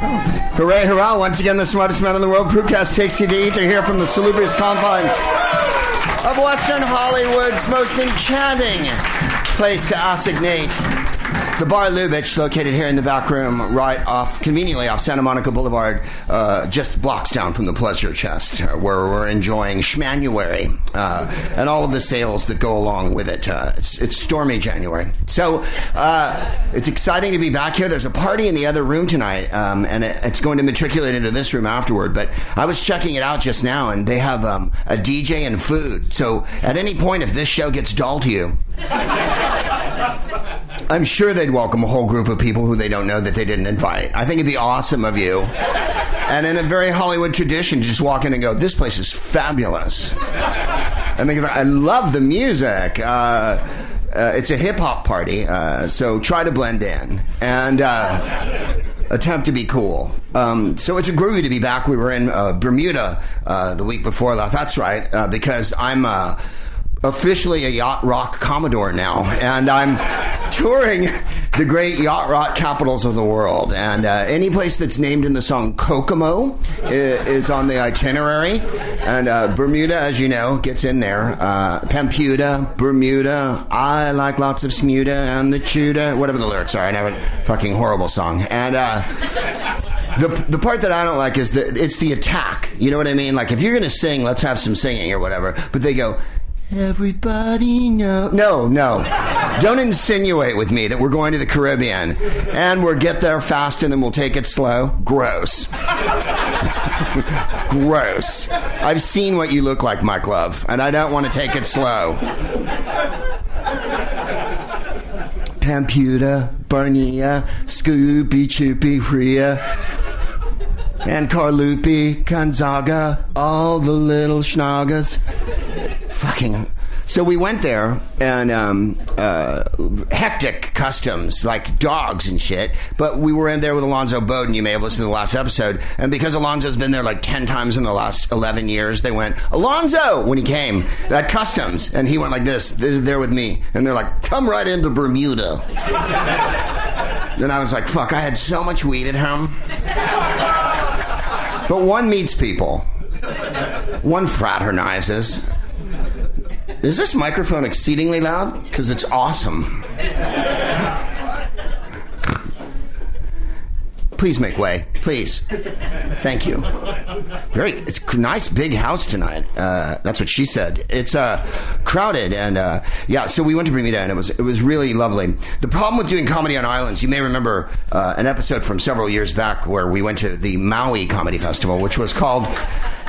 Hooray, hurrah! Once again, the smartest man in the world, Brewcast takes you to the ether here from the salubrious confines of Western Hollywood's most enchanting place to assignate. The Bar Lubitsch, located here in the back room, right off, conveniently off Santa Monica Boulevard, uh, just blocks down from the Pleasure Chest, uh, where we're enjoying Schmanuary uh, and all of the sales that go along with it. Uh, it's, it's stormy January. So uh, it's exciting to be back here. There's a party in the other room tonight, um, and it, it's going to matriculate into this room afterward. But I was checking it out just now, and they have um, a DJ and food. So at any point, if this show gets dull to you, I'm sure they'd welcome a whole group of people who they don't know that they didn't invite. I think it'd be awesome of you. And in a very Hollywood tradition, just walk in and go, this place is fabulous. And think about, I love the music. Uh, uh, it's a hip hop party, uh, so try to blend in and uh, attempt to be cool. Um, so it's a groovy to be back. We were in uh, Bermuda uh, the week before that. That's right, uh, because I'm officially a yacht rock commodore now, and I'm touring the great yacht rock capitals of the world. And uh, any place that's named in the song Kokomo is, on the itinerary. And uh, Bermuda, as you know, gets in there. Uh, Pampuda, Bermuda, I like lots of smuda and the chuda, whatever the lyrics are. I know a fucking horrible song. And uh, the the part that I don't like is that it's the attack. You know what I mean? Like if you're gonna sing, let's have some singing or whatever. But they go. Everybody know. No, no. Don't insinuate with me that we're going to the Caribbean and we'll get there fast and then we'll take it slow. Gross. Gross. I've seen what you look like, Mike Love, and I don't want to take it slow. Pampuda, Barnea, Scoopy, Choopy, Rhea, and Carlupi, Gonzaga, all the little schnagas. Fucking. So we went there and um, uh, hectic customs like dogs and shit. But we were in there with Alonzo Bowden. You may have listened to the last episode. And because Alonzo's been there like 10 times in the last 11 years, they went, Alonzo, when he came at customs. And he went like this, this is there with me. And they're like, come right into Bermuda. and I was like, fuck, I had so much weed at home. But one meets people, one fraternizes. Is this microphone exceedingly loud? Because it's awesome. Please make way, please. Thank you. Very, it's a nice big house tonight. Uh, that's what she said. It's uh, crowded and uh, yeah. So we went to Bermuda and it was it was really lovely. The problem with doing comedy on islands, you may remember uh, an episode from several years back where we went to the Maui Comedy Festival, which was called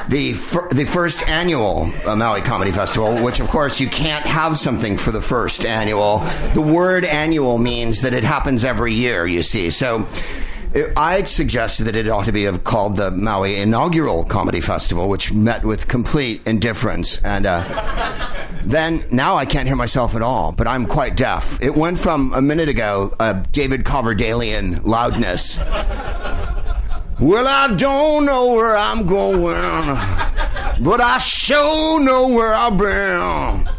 the fir- the first annual uh, Maui Comedy Festival, which of course you can't have something for the first annual. The word annual means that it happens every year. You see, so. it- I suggested that it ought to be called the Maui Inaugural Comedy Festival, which met with complete indifference. And uh, then now I can't hear myself at all, but I'm quite deaf. It went from a minute ago, uh, David Coverdalian loudness. Well, I don't know where I'm going, but I sure know where I've been.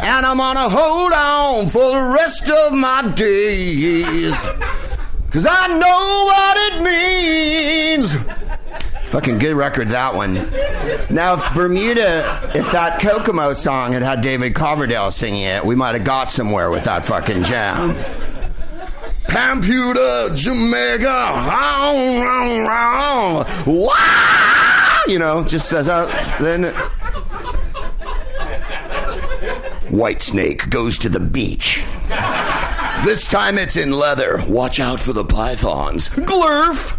And I'm gonna hold on for the rest of my days. Cause I know what it means. Fucking good record, that one. Now, if Bermuda, if that Kokomo song had had David Coverdale singing it, we might have got somewhere with that fucking jam. Pampuda, Jamaica, round, round, round. Wow! You know, just uh, then. Whitesnake goes to the beach. This time it's in leather. Watch out for the pythons. Glurf!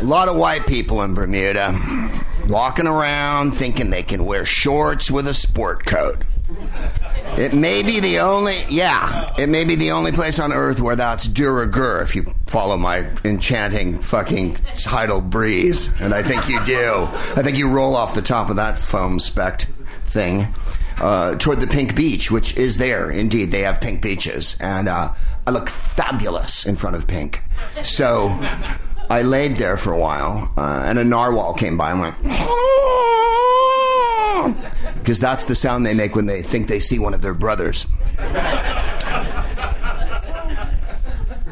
A lot of white people in Bermuda walking around thinking they can wear shorts with a sport coat. It may be the only, yeah, it may be the only place on earth where that's de if you follow my enchanting fucking tidal breeze. And I think you do. I think you roll off the top of that foam specked thing uh, toward the pink beach, which is there. Indeed, they have pink beaches. And uh, I look fabulous in front of pink. So I laid there for a while, uh, and a narwhal came by and went, because that's the sound they make when they think they see one of their brothers.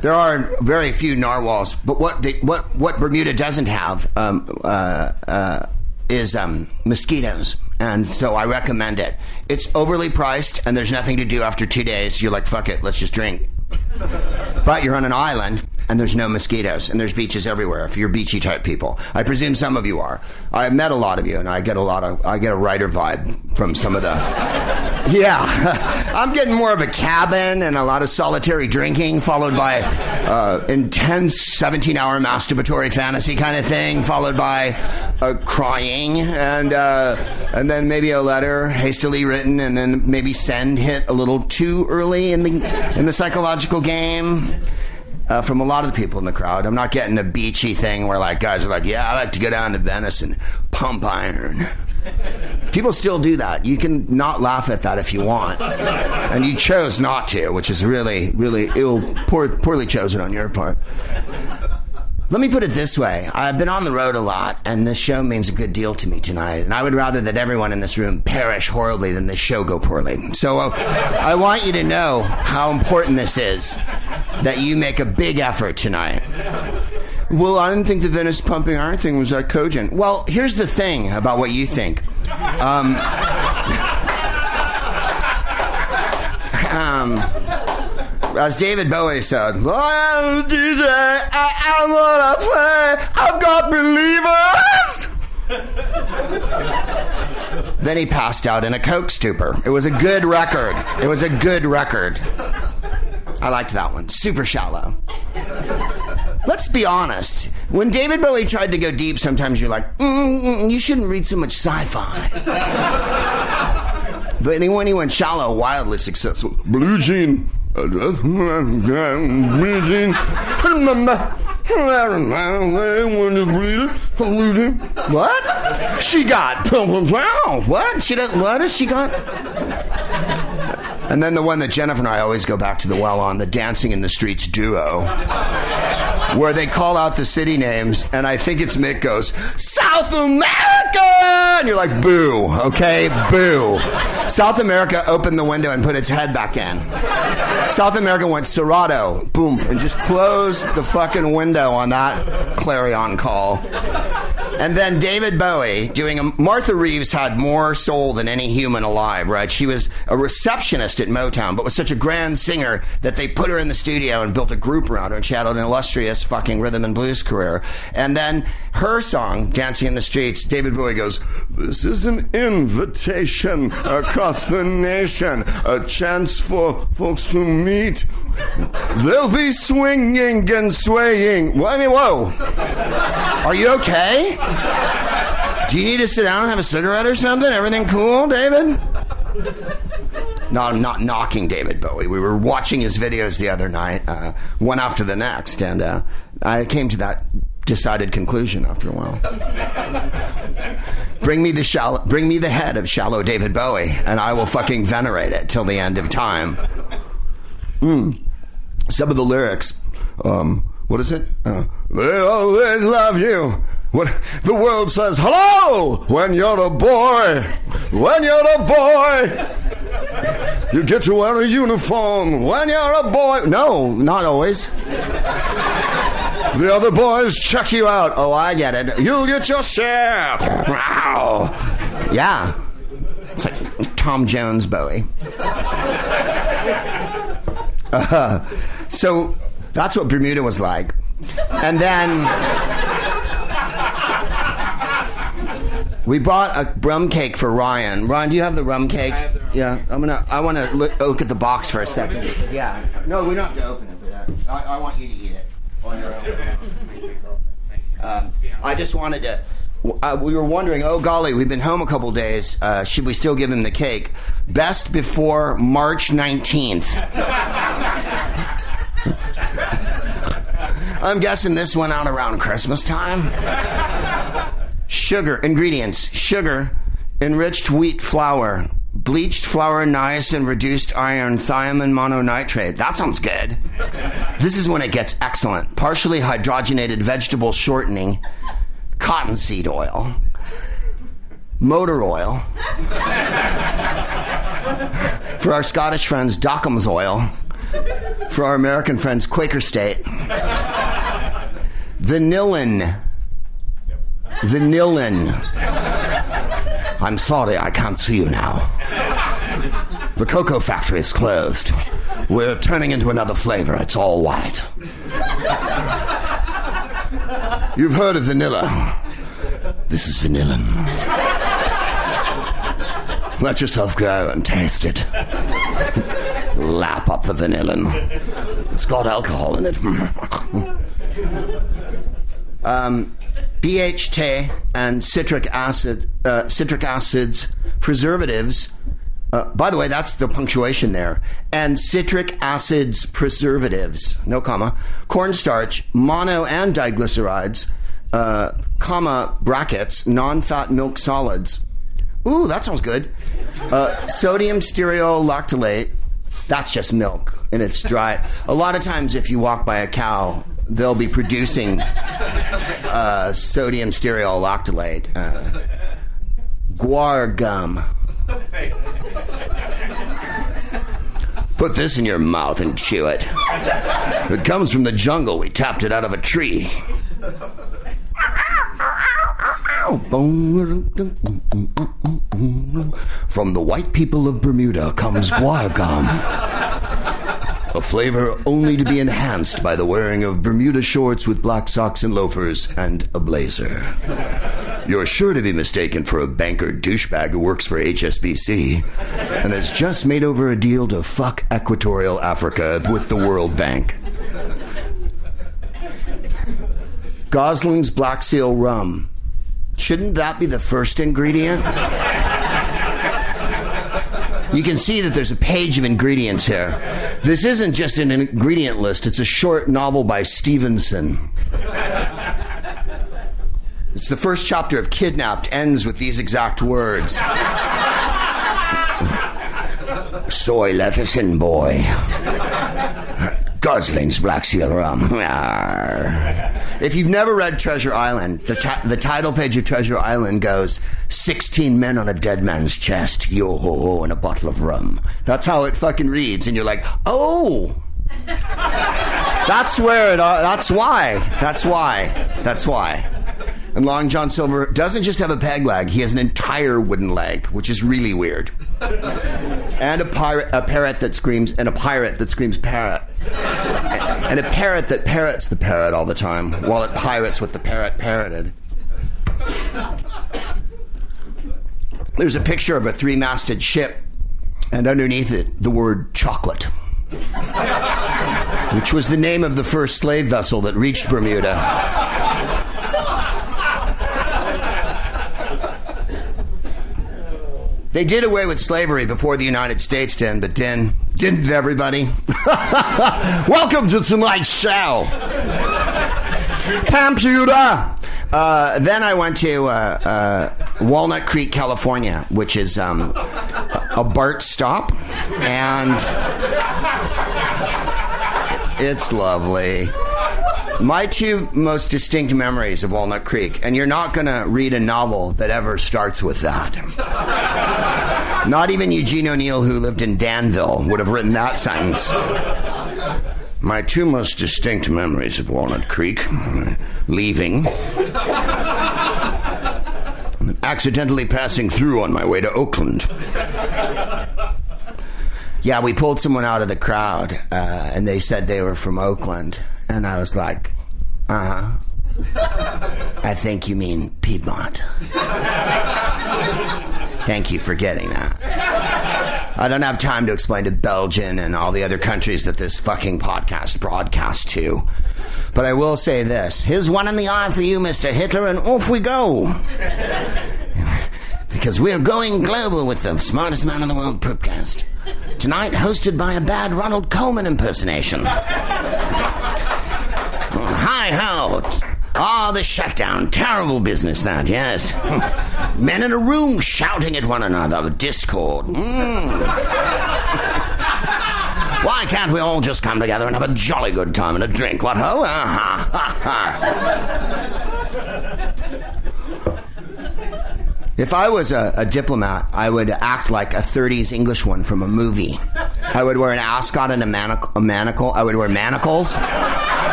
There are very few narwhals, but what they, what what Bermuda doesn't have um, uh, uh, is um, mosquitoes, and so I recommend it. It's overly priced, and there's nothing to do after two days. You're like, fuck it, let's just drink. But you're on an island and there's no mosquitoes and there's beaches everywhere if you're beachy type people. I presume some of you are. I've met a lot of you and I get a lot of I get a writer vibe from some of the Yeah. I'm getting more of a cabin and a lot of solitary drinking followed by uh, intense 17-hour masturbatory fantasy kind of thing followed by uh, crying and uh, and then maybe a letter hastily written and then maybe send hit a little too early in the in the psychological game uh, from a lot of the people in the crowd. I'm not getting a beachy thing where like guys are like, yeah, I like to go down to Venice and pump iron. People still do that. You can not laugh at that if you want, and you chose not to, which is really, really ill, poor, poorly chosen on your part. Let me put it this way. I've been on the road a lot, and this show means a good deal to me tonight. And I would rather that everyone in this room perish horribly than this show go poorly. So uh, I want you to know how important this is that you make a big effort tonight. Well, I didn't think the Venice pumping iron thing was that cogent. Well, here's the thing about what you think. Um, um, as David Bowie said, I'm a DJ, I, am gonna play, I've got believers. then he passed out in a coke stupor. It was a good record. It was a good record. I liked that one. Super shallow. Let's be honest. When David Bowie tried to go deep, sometimes you're like, mm, mm, you shouldn't read so much sci fi. But when he went shallow, wildly successful. Blue Jean. Blue Jean. What? She got. What? She does, what has she got? And then the one that Jennifer and I always go back to the well on, the Dancing in the Streets duo, where they call out the city names, and I think it's Mick goes, South America! And you're like, boo, okay? Boo. South America opened the window and put its head back in. South America went Serato, boom, and just closed the fucking window on that clarion call. And then David Bowie doing a. Martha Reeves had more soul than any human alive, right? She was a receptionist at Motown, but was such a grand singer that they put her in the studio and built a group around her, and she had an illustrious fucking rhythm and blues career. And then her song, Dancing in the Streets, David Bowie goes, This is an invitation across the nation, a chance for folks to meet. They'll be swinging and swaying. Well, I mean, whoa. Are you okay? Do you need to sit down and have a cigarette or something? Everything cool, David? No, I'm not knocking David Bowie. We were watching his videos the other night, uh, one after the next, and uh, I came to that decided conclusion after a while. bring me the shallow, bring me the head of shallow David Bowie, and I will fucking venerate it till the end of time. Mm. Some of the lyrics. Um, what is it? Uh, they always love you. What the world says hello when you're a boy. When you're a boy. You get to wear a uniform when you're a boy. No, not always. The other boys check you out. Oh, I get it. You'll get your share. Wow. Yeah. It's like Tom Jones Bowie. Uh, so that's what Bermuda was like. And then we bought a rum cake for Ryan. Ryan, do you have the rum cake? The rum yeah, I'm gonna. I want to look, look, at the box for a second. Yeah. No, we don't have to open it for that. I, I want you to eat it on your own. Um, I just wanted to. Uh, we were wondering, oh golly, we've been home a couple days. Uh, should we still give him the cake? Best before March 19th. I'm guessing this went out around Christmas time. Sugar, ingredients sugar, enriched wheat flour, bleached flour, niacin, reduced iron, thiamine mononitrate. That sounds good. This is when it gets excellent. Partially hydrogenated vegetable shortening, cottonseed oil, motor oil. For our Scottish friends, Duckham's oil For our American friends, Quaker State. Vanillin. Vanillin. I'm sorry, I can't see you now. The cocoa factory is closed. We're turning into another flavor. It's all white. You've heard of vanilla. This is vanillin. Let yourself go and taste it. Lap up the vanillin. It's got alcohol in it. um, BHT and citric acid, uh, citric acids, preservatives. Uh, by the way, that's the punctuation there. And citric acids, preservatives, no comma, cornstarch, mono and diglycerides, uh, comma, brackets, non fat milk solids. Ooh, that sounds good. Uh, sodium stearoyl lactylate, that's just milk and it's dry. A lot of times, if you walk by a cow, they'll be producing uh, sodium stearoyl lactylate. Uh, guar gum. Put this in your mouth and chew it. It comes from the jungle. We tapped it out of a tree. From the white people of Bermuda comes guar gum. A flavor only to be enhanced by the wearing of Bermuda shorts with black socks and loafers and a blazer. You're sure to be mistaken for a banker douchebag who works for HSBC and has just made over a deal to fuck Equatorial Africa with the World Bank. Gosling's Black Seal Rum. Shouldn't that be the first ingredient? You can see that there's a page of ingredients here. This isn't just an ingredient list, it's a short novel by Stevenson. It's the first chapter of Kidnapped, ends with these exact words Soy lecithin boy. Gosling's Black Seal Rum. if you've never read Treasure Island, the, the title page of Treasure Island goes 16 men on a dead man's chest, yo ho ho, and a bottle of rum. That's how it fucking reads, and you're like, oh. that's where it, uh, that's why. That's why. That's why. And Long John Silver doesn't just have a peg leg, he has an entire wooden leg, which is really weird. and a pirate, a parrot that screams, and a pirate that screams parrot. And a parrot that parrots the parrot all the time, while it pirates what the parrot parroted. There's a picture of a three masted ship, and underneath it, the word chocolate, which was the name of the first slave vessel that reached Bermuda. They did away with slavery before the United States did, but then didn't everybody? Welcome to tonight's show. Computer. Uh, then I went to uh, uh, Walnut Creek, California, which is um, a BART stop, and it's lovely. My two most distinct memories of Walnut Creek, and you're not going to read a novel that ever starts with that. not even Eugene O'Neill, who lived in Danville, would have written that sentence. My two most distinct memories of Walnut Creek leaving, accidentally passing through on my way to Oakland. Yeah, we pulled someone out of the crowd, uh, and they said they were from Oakland. And I was like, uh huh. I think you mean Piedmont. Thank you for getting that. I don't have time to explain to Belgium and all the other countries that this fucking podcast broadcasts to. But I will say this here's one in the eye for you, Mr. Hitler, and off we go. because we're going global with the smartest man in the world podcast. Tonight, hosted by a bad Ronald Colman impersonation. Hi ho! Ah, oh, the shutdown. Terrible business, that, yes. Men in a room shouting at one another. Discord. Mm. Why can't we all just come together and have a jolly good time and a drink? What ho? Ah, ha, ha. If I was a, a, diplomat, I would act like a 30s English one from a movie. I would wear an ascot and a, manic- a manacle. I would wear manacles.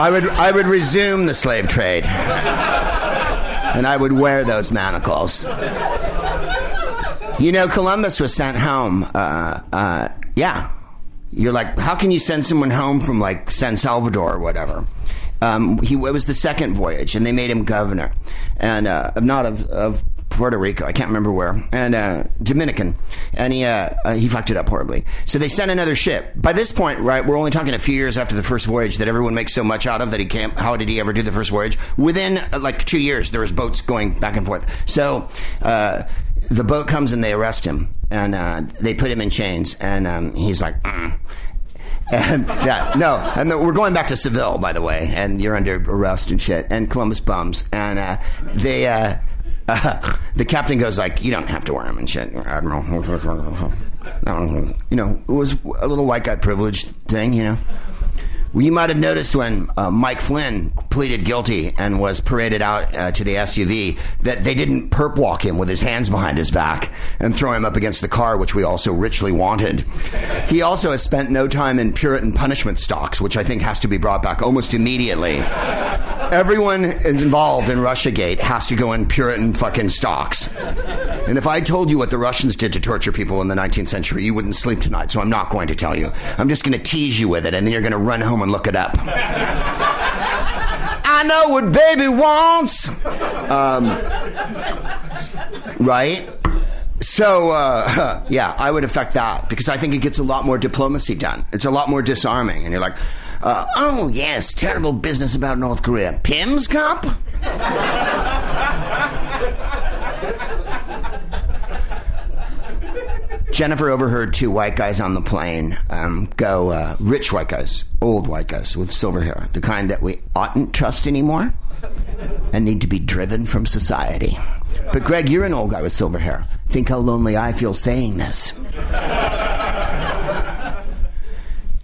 I would I would resume the slave trade, and I would wear those manacles. You know, Columbus was sent home. Uh, uh, yeah, you're like, how can you send someone home from like San Salvador or whatever? Um, he it was the second voyage, and they made him governor, and uh, not of, of Puerto Rico. I can't remember where, and uh, Dominican, and he uh, uh, he fucked it up horribly. So they sent another ship. By this point, right, we're only talking a few years after the first voyage that everyone makes so much out of that he can't. How did he ever do the first voyage? Within uh, like two years, there was boats going back and forth. So. Uh, the boat comes and they arrest him and uh, they put him in chains and um, he's like mm. and yeah no and the, we're going back to seville by the way and you're under arrest and shit and columbus bums and uh, they uh, the captain goes like, "You don't have to wear them and shit, Admiral." You know, it was a little white guy privilege thing, you know. You might have noticed when uh, Mike Flynn pleaded guilty and was paraded out uh, to the SUV that they didn't perp walk him with his hands behind his back and throw him up against the car, which we also richly wanted. He also has spent no time in Puritan punishment stocks, which I think has to be brought back almost immediately. Everyone involved in Russiagate has to go in Puritan fucking stocks. And if I told you what the Russians did to torture people in the 19th century, you wouldn't sleep tonight. So I'm not going to tell you. I'm just going to tease you with it, and then you're going to run home and look it up. I know what baby wants. Um, right? So, uh, yeah, I would affect that because I think it gets a lot more diplomacy done. It's a lot more disarming. And you're like, uh, oh, yes, terrible business about North Korea. Pimm's Cup? Jennifer overheard two white guys on the plane um, go, uh, rich white guys, old white guys with silver hair, the kind that we oughtn't trust anymore and need to be driven from society. But Greg, you're an old guy with silver hair. Think how lonely I feel saying this.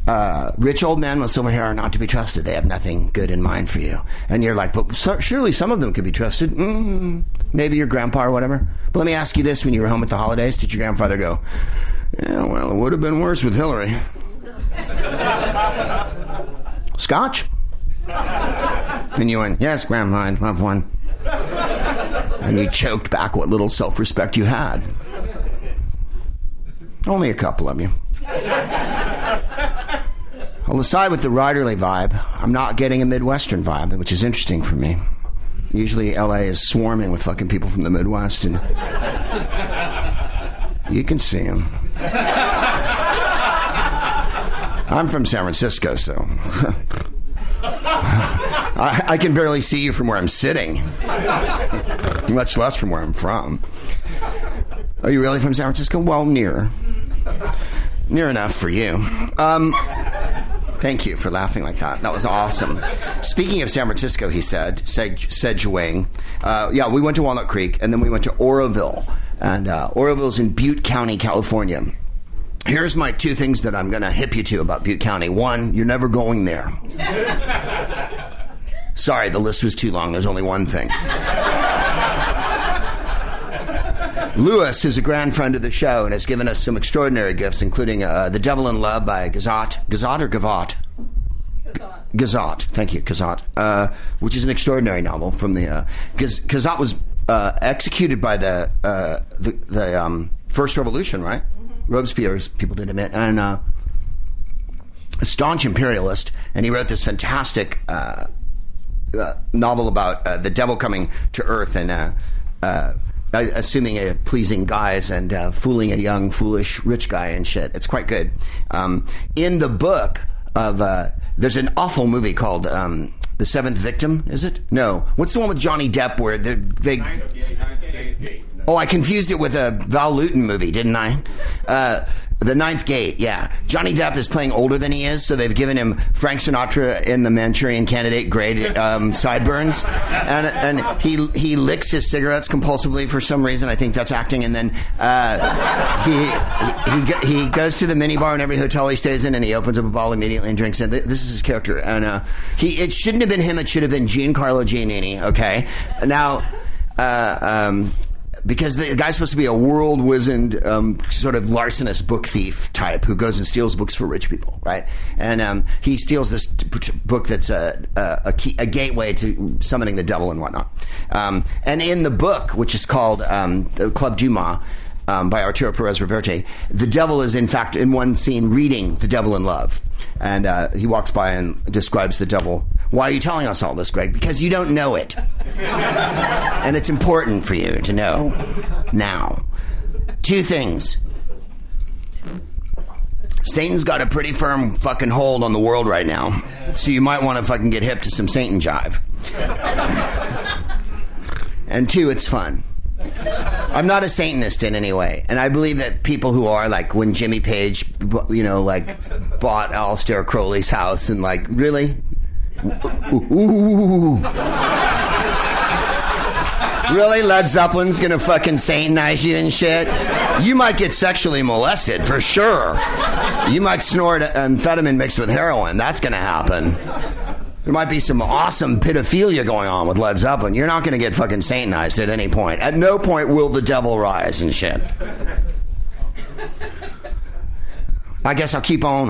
Uh, rich old men with silver hair are not to be trusted. They have nothing good in mind for you. And you're like, but so, surely some of them could be trusted. Mm, maybe your grandpa or whatever. But let me ask you this when you were home at the holidays, did your grandfather go, yeah, well, it would have been worse with Hillary? Scotch? And you went, yes, grandma, I'd love one. And you choked back what little self respect you had. Only a couple of you. I'll aside with the Riderly vibe. I'm not getting a Midwestern vibe, which is interesting for me. Usually LA is swarming with fucking people from the Midwest, and you can see them. I'm from San Francisco, so I, I, can barely see you from where I'm sitting, much less from where I'm from. Are you really from San Francisco? Well, near. Near enough for you. Um, Thank you for laughing like that. That was awesome. Speaking of San Francisco, he said, said, Juang, uh, yeah, we went to Walnut Creek and then we went to Oroville. And uh, Oroville's in Butte County, California. Here's my two things that I'm going to hip you to about Butte County. One, you're never going there. Sorry, the list was too long. There's only one thing. Lewis is a grand friend of the show and has given us some extraordinary gifts, including uh, The Devil in Love by Gazot. Gazot or Gavat? Gazat. Thank you, Gazat. Uh, which is an extraordinary novel from the. Uh, Gazat was uh, executed by the uh, the, the um, First Revolution, right? Mm-hmm. Robespierre's people did admit. And uh, a staunch imperialist, and he wrote this fantastic uh, uh, novel about uh, the devil coming to Earth and uh, uh, assuming a pleasing guise and uh, fooling a young, foolish, rich guy and shit. It's quite good. Um, in the book of, uh, there's an awful movie called um, The Seventh Victim, is it? No. What's the one with Johnny Depp where they. they oh, I confused it with a Val Lewton movie, didn't I? Uh, the Ninth Gate, yeah. Johnny Depp is playing older than he is, so they've given him Frank Sinatra in the Manchurian Candidate grade um, sideburns, and and he he licks his cigarettes compulsively for some reason. I think that's acting, and then uh, he, he he goes to the minibar in every hotel he stays in, and he opens up a bottle immediately and drinks it. This is his character, and uh, he it shouldn't have been him. It should have been Giancarlo Giannini. Okay, now. Uh, um, because the guy's supposed to be a world wizened um, sort of larcenous book thief type who goes and steals books for rich people, right? And um, he steals this book that's a a, a, key, a, gateway to summoning the devil and whatnot. Um, and in the book, which is called um, the Club Dumas. Um, by Arturo Perez Reverte, the devil is in fact in one scene reading The Devil in Love, and uh, he walks by and describes the devil. Why are you telling us all this, Greg? Because you don't know it. and it's important for you to know now. Two things. Satan's got a pretty firm fucking hold on the world right now. So you might want to fucking get hip to some Satan jive. and two, it's fun. I'm not a Satanist in any way, and I believe that people who are like when Jimmy Page, you know, like bought Aleister Crowley's house and like really, ooh, really, Led Zeppelin's gonna fucking Satanize you and shit. You might get sexually molested for sure. You might snort amphetamine mixed with heroin. That's gonna happen. There might be some awesome pedophilia going on with Led Zeppelin. You're not to get fucking satanized at any point. At no point will the devil rise and shit. I guess I'll keep on.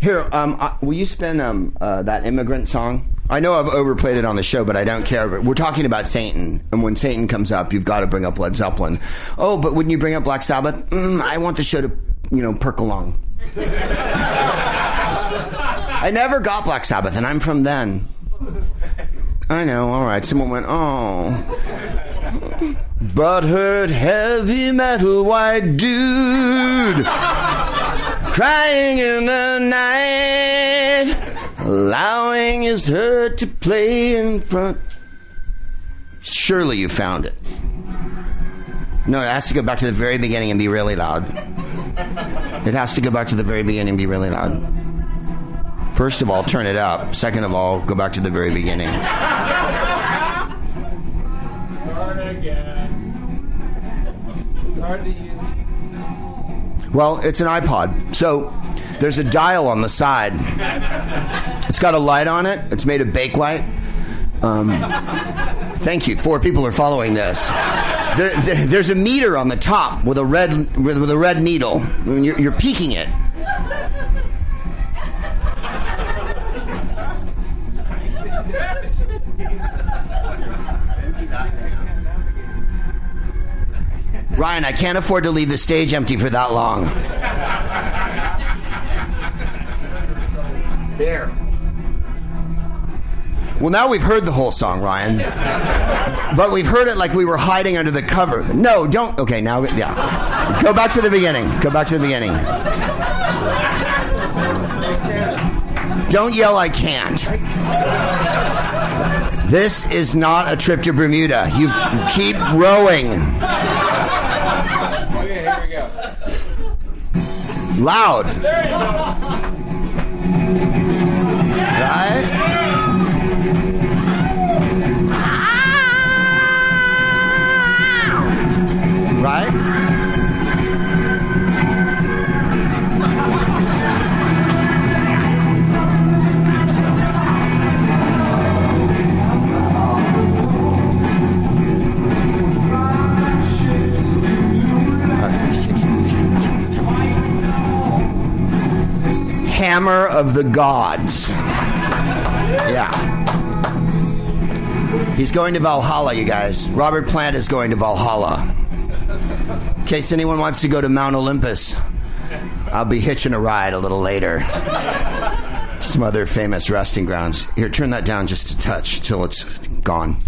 Here, um, uh, will you spin um, uh, that immigrant song? I know I've overplayed it on the show, but I don't care. We're talking about Satan, and when Satan comes up, you've got to bring up Led Zeppelin. Oh, but wouldn't you bring up Black Sabbath? Mm, I want the show to, you know, perk along. I never got Black Sabbath, and I'm from then. I know, all right. Someone went, oh. But heard heavy metal white dude crying in the night, allowing his hurt to play in front. Surely you found it. No, it has to go back to the very beginning and be really loud. It has to go back to the very beginning and be really loud. First of all, turn it up. Second of all, go back to the very beginning. Start again. It's hard to use. Well, it's an iPod. So there's a dial on the side. It's got a light on it. It's made of Bakelite. Um, thank you. Four people are following this. There, there, there's a meter on the top with a red with, a red needle. You're, you're peeking it. Ryan, I can't afford to leave the stage empty for that long. There. Well, now we've heard the whole song, Ryan. But we've heard it like we were hiding under the cover. No, don't. Okay, now, yeah. Go back to the beginning. Go back to the beginning. Don't yell, I can't. This is not a trip to Bermuda. You keep rowing. Loud. Right? Right? Hammer of the Gods. Yeah. He's going to Valhalla, you guys. Robert Plant is going to Valhalla. In case anyone wants to go to Mount Olympus, I'll be hitching a ride a little later. Some other famous resting grounds. Here, turn that down just a touch till it's gone.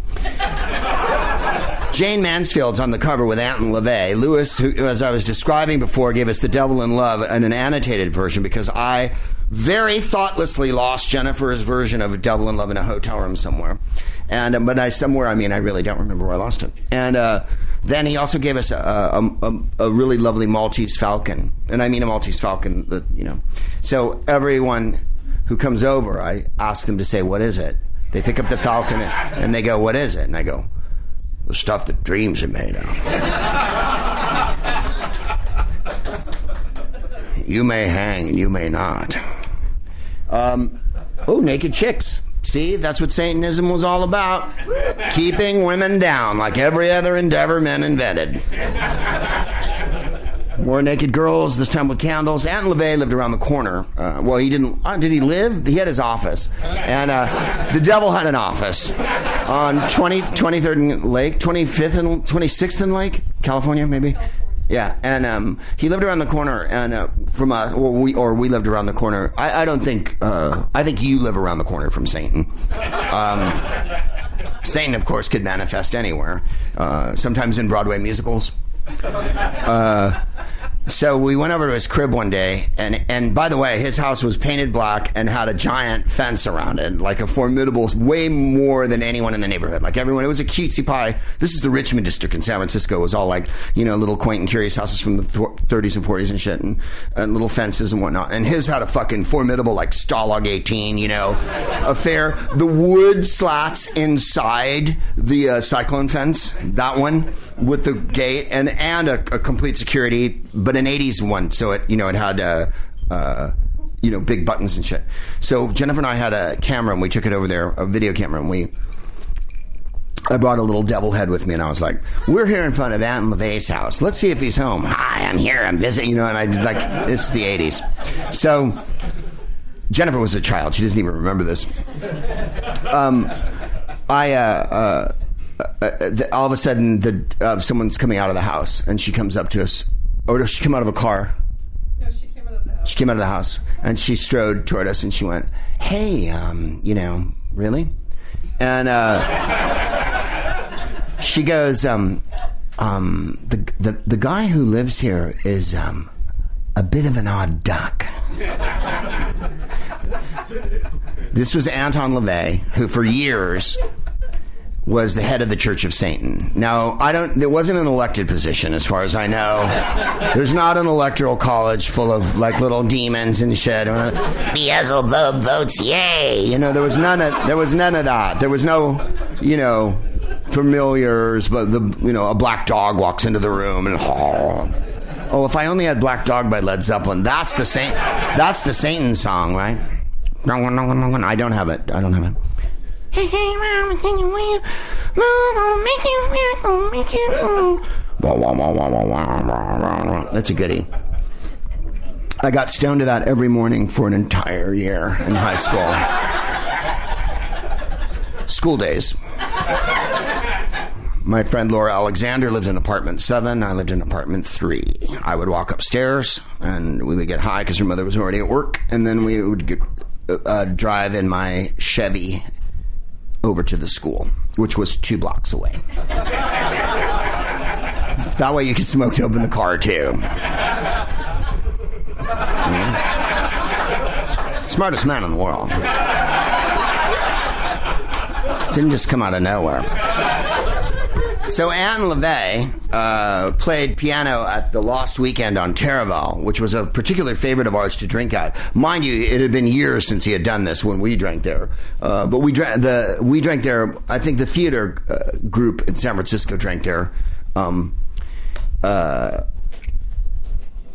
Jayne Mansfield's on the cover with Anton LaVey. Lewis, who, as I was describing before, gave us The Devil in Love and an annotated version because I very thoughtlessly lost Jennifer's version of Devil in Love in a hotel room somewhere. And uh, but I somewhere, I mean, I really don't remember where I lost it. And uh, then he also gave us a, a, a, a really lovely Maltese Falcon, and I mean a Maltese Falcon. That you know, so everyone who comes over, I ask them to say, "What is it?" They pick up the Falcon and, and they go, "What is it?" And I go, "The stuff that dreams are made of." you may hang and you may not. Um, oh, naked chicks. See, that's what Satanism was all about. Keeping women down like every other endeavor men invented. More naked girls, this time with candles. Anton LaVey lived around the corner. Uh, well, he didn't. Uh, did he live? He had his office. And uh, the devil had an office on 20, 23rd and Lake, 25th and 26th and Lake, California, maybe? Yeah, and um, he lived around the corner, and uh, from us, or we, or we lived around the corner. I, I don't think. Uh, I think you live around the corner from Satan. Um, Satan, of course, could manifest anywhere. Uh, sometimes in Broadway musicals. Uh, so we went over to his crib one day, and and by the way, his house was painted black and had a giant fence around it, like a formidable, way more than anyone in the neighborhood. Like everyone, it was a cutesy pie. This is the Richmond district in San Francisco. It was all like you know little quaint and curious houses from the th- 30s and 40s and shit, and, and little fences and whatnot. And his had a fucking formidable like Stalag 18, you know, affair. The wood slats inside the uh, cyclone fence, that one with the gate and and a, a complete security, but an '80s one. So it you know it had uh, uh, you know big buttons and shit. So Jennifer and I had a camera and we took it over there, a video camera, and we. I brought a little devil head with me, and I was like, "We're here in front of Anton LaVey's house. Let's see if he's home." Hi, I'm here. I'm visiting. You know, and I like, "It's the '80s." So Jennifer was a child; she doesn't even remember this. Um, I uh, uh, uh, th- all of a sudden, the, uh, someone's coming out of the house, and she comes up to us. Or she came out of a car. No, she came out of the house. She came out of the house, and she strode toward us, and she went, "Hey, um, you know, really?" And uh, she goes, um, um, the, the the guy who lives here is um, a bit of an odd duck." This was Anton LaVey, who for years was the head of the Church of Satan. Now, I don't. There wasn't an elected position, as far as I know. There's not an electoral college full of like little demons and shit. Beelzebub votes yay. You know, there was none of. There was none of that. There was no, you know, familiars. But the you know, a black dog walks into the room and. Oh, if I only had Black Dog by Led Zeppelin. That's the Saint. That's the Satan song, right? I don't have it. I don't have it. That's a goodie. I got stoned to that every morning for an entire year in high school. School days. My friend Laura Alexander lived in apartment seven. I lived in apartment three. I would walk upstairs and we would get high because her mother was already at work. And then we would get, uh, drive in my Chevy over to the school, which was two blocks away. that way you could smoke dope in the car too. Mm. Smartest man in the world. Didn't just come out of nowhere. So Anton LaVey uh, played piano at the Lost Weekend on Taraval, which was a particular favorite of ours to drink at. Mind you, it had been years since he had done this when we drank there. Uh, but we drank the we drank there. I think the theater uh, group in San Francisco drank there. Um, uh,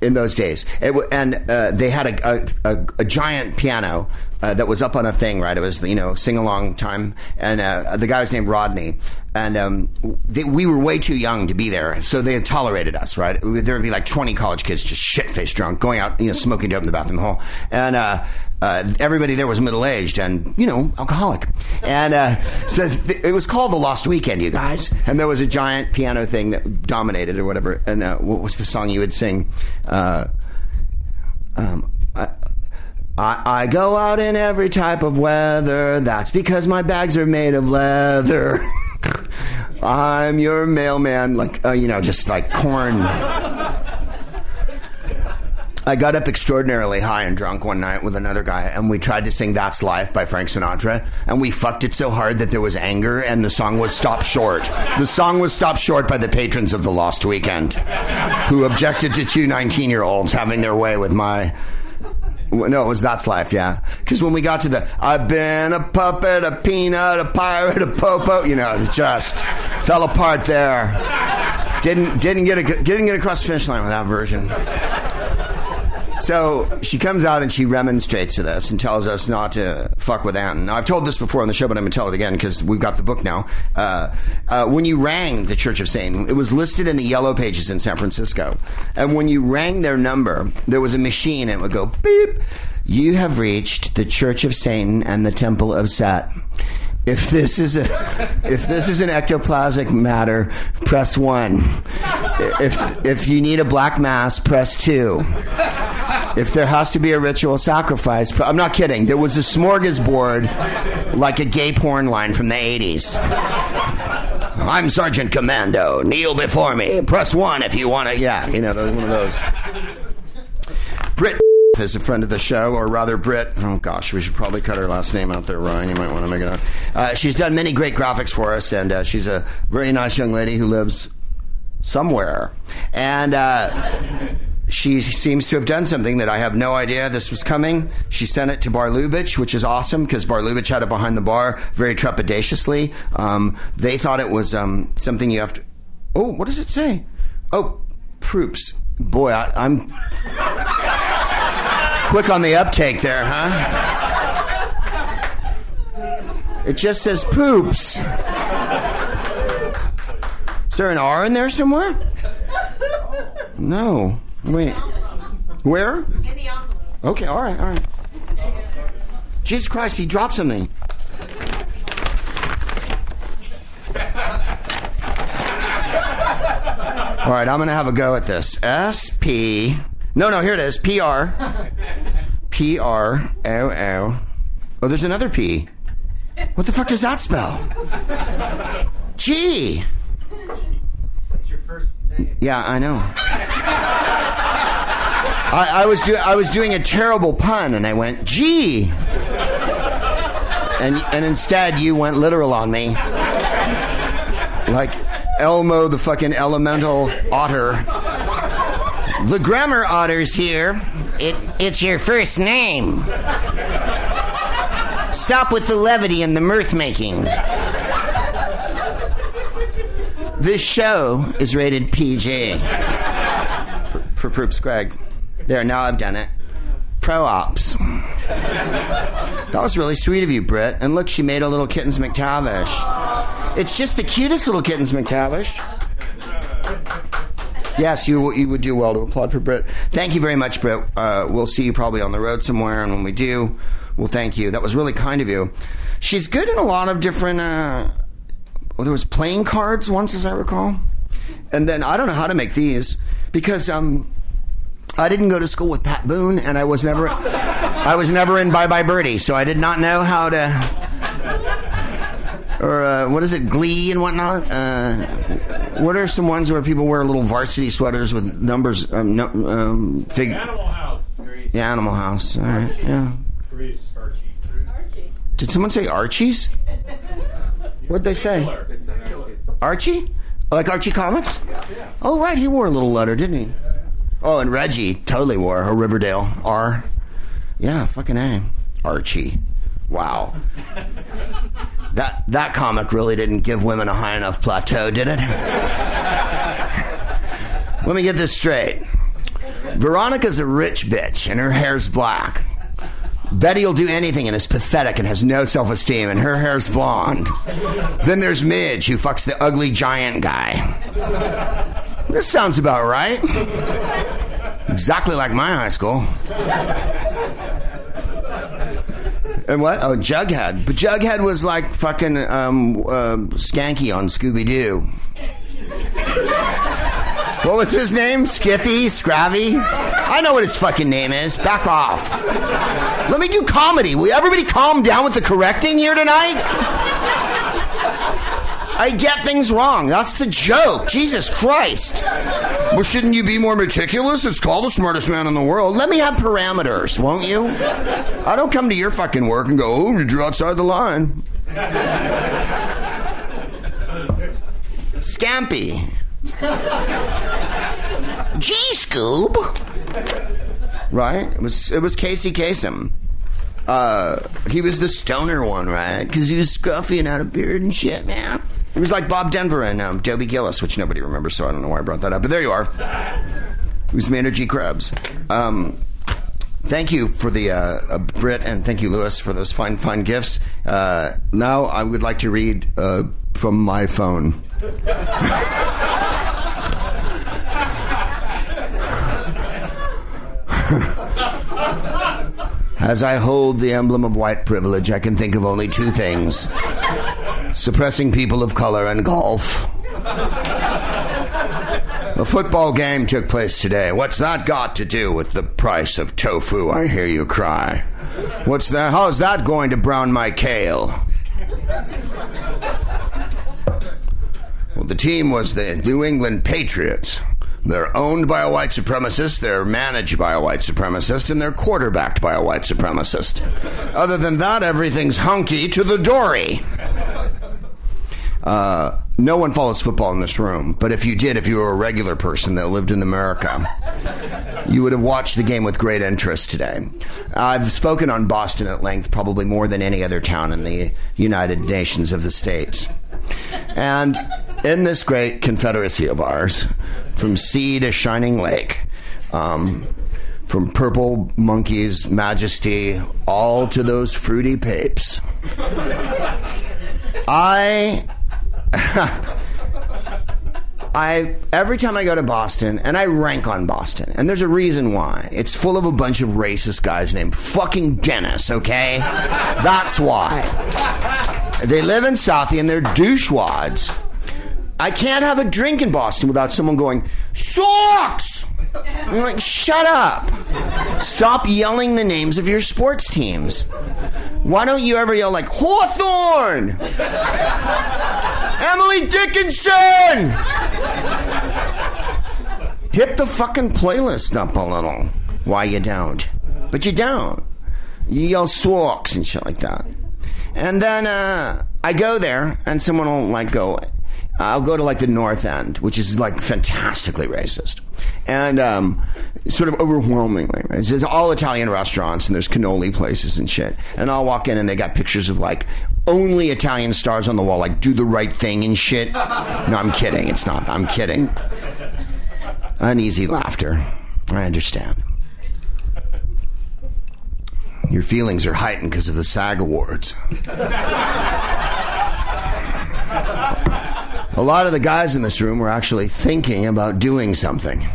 in those days, w- and uh, they had a, a, a giant piano uh, that was up on a thing, right? It was you know sing along time, and uh, the guy was named Rodney, and um, they, we were way too young to be there, so they tolerated us, right? There would be like twenty college kids just shit faced drunk, going out, you know, smoking dope in the bathroom hall, and. Uh, uh, everybody there was middle aged and you know alcoholic, and uh, so th- it was called the Lost Weekend, you guys. And there was a giant piano thing that dominated or whatever. And uh, what was the song you would sing? Uh, um, I, I, I go out in every type of weather. That's because my bags are made of leather. I'm your mailman, like uh, you know, just like corn. I got up extraordinarily high and drunk one night with another guy, and we tried to sing "That's Life" by Frank Sinatra, and we fucked it so hard that there was anger, and the song was stopped short. The song was stopped short by the patrons of the Lost Weekend, who objected to two 19-year-olds having their way with my. No, it was That's Life, yeah. Because when we got to the I've been a puppet, a peanut, a pirate, a popo, you know, it just fell apart there. Didn't didn't get a, didn't get across the finish line with that version. So she comes out and she remonstrates with us and tells us not to fuck with Anton. Now, I've told this before on the show, but I'm going to tell it again because we've got the book now. Uh, uh, when you rang the Church of Satan, it was listed in the yellow pages in San Francisco. And when you rang their number, there was a machine and it would go beep. You have reached the Church of Satan and the Temple of Set. If this is a, if this is an ectoplasmic matter, press one. If if you need a black mass, press two. If there has to be a ritual sacrifice, I'm not kidding. There was a smorgasbord, like a gay porn line from the 80s. I'm Sergeant Commando. Kneel before me. Press one if you want to. Yeah, you know, one of those. Brit is a friend of the show, or rather, Brit. Oh gosh, we should probably cut her last name out there, Ryan. You might want to make it out. Uh, she's done many great graphics for us, and uh, she's a very nice young lady who lives somewhere. And uh, she seems to have done something that I have no idea this was coming. She sent it to Bar Lubitsch, which is awesome because Bar Lubitsch had it behind the bar very trepidatiously. Um, they thought it was um, something you have to. Oh, what does it say? Oh, proops. Boy, I, I'm quick on the uptake there, huh? It just says poops. Is there an R in there somewhere? No. Wait. Where? In the envelope. Okay, all right, all right. Jesus Christ, he dropped something. All right, I'm going to have a go at this. S P. No, no, here it is. P R. P R O O. Oh, there's another P. What the fuck does that spell? G. What's your first name? Yeah, I know. I, I was do, I was doing a terrible pun, and I went G, and and instead you went literal on me, like Elmo the fucking elemental otter. The grammar otter's here. It it's your first name. Stop with the levity and the mirth making. This show is rated PG. For, for Proops Greg. There, now I've done it. Pro ops. That was really sweet of you, Britt. And look, she made a little Kittens McTavish. It's just the cutest little Kittens McTavish. Yes, you you would do well to applaud for Britt. Thank you very much, Britt. Uh, we'll see you probably on the road somewhere, and when we do, we'll thank you. That was really kind of you. She's good in a lot of different. Uh, well, there was playing cards once, as I recall, and then I don't know how to make these because um, I didn't go to school with Pat Boone, and I was never, I was never in Bye Bye Birdie, so I did not know how to, or uh, what is it, Glee and whatnot. What are some ones where people wear little varsity sweaters with numbers? Um, no, um, fig- Animal House. Grease. yeah, Animal House. All right, yeah. Grease. Archie. Archie. Did someone say Archie's? What'd they say? Killer. It's. Archie? Like Archie Comics? Oh, right. He wore a little letter, didn't he? Oh, and Reggie totally wore a Riverdale R. Yeah, fucking A. Archie. Wow. That that comic really didn't give women a high enough plateau, did it? Let me get this straight. Veronica's a rich bitch and her hair's black. Betty will do anything and is pathetic and has no self esteem, and her hair's blonde. Then there's Midge, who fucks the ugly giant guy. This sounds about right. Exactly like my high school. And what? Oh, Jughead. But Jughead was like fucking um, uh, Skanky on Scooby Doo. What was his name? Skiffy? Scravy? I know what his fucking name is. Back off. Let me do comedy. Will everybody calm down with the correcting here tonight? I get things wrong. That's the joke. Jesus Christ. Well, shouldn't you be more meticulous? It's called the smartest man in the world. Let me have parameters, won't you? I don't come to your fucking work and go, oh, you drew outside the line. Scampy. G Scoob. Right? It was it was Casey Kasem. Uh, he was the stoner one, right? Because he was scruffy and had a beard and shit, man. He was like Bob Denver and um, Dobie Gillis, which nobody remembers, so I don't know why I brought that up. But there you are. It was Maynard G. Krebs. Um, thank you for the uh, uh, Brit and thank you, Lewis, for those fine, fine gifts. Uh, now I would like to read uh, from my phone. As I hold the emblem of white privilege, I can think of only two things suppressing people of color and golf. A football game took place today. What's that got to do with the price of tofu? I hear you cry. What's that? How's that going to brown my kale? Well, the team was the New England Patriots. They're owned by a white supremacist, they're managed by a white supremacist, and they're quarterbacked by a white supremacist. Other than that, everything's hunky to the dory. Uh, no one follows football in this room, but if you did, if you were a regular person that lived in America, you would have watched the game with great interest today. I've spoken on Boston at length, probably more than any other town in the United Nations of the States. And in this great confederacy of ours, from sea to shining lake, um, from purple monkey's majesty all to those fruity papes, I I every time I go to Boston, and I rank on Boston, and there's a reason why. It's full of a bunch of racist guys named fucking Dennis. Okay, that's why. They live in Southie and they're douchewads. I can't have a drink in Boston without someone going socks. I'm like, shut up! Stop yelling the names of your sports teams. Why don't you ever yell like Hawthorne? Emily Dickinson! Hit the fucking playlist up a little. Why you don't? But you don't. You yell socks and shit like that. And then uh, I go there, and someone will like go. I'll go to like the North End, which is like fantastically racist, and um, sort of overwhelmingly. Right? There's all Italian restaurants and there's cannoli places and shit. And I'll walk in and they got pictures of like only Italian stars on the wall, like do the right thing and shit. No, I'm kidding. It's not. I'm kidding. Uneasy laughter. I understand. Your feelings are heightened because of the SAG Awards. A lot of the guys in this room were actually thinking about doing something.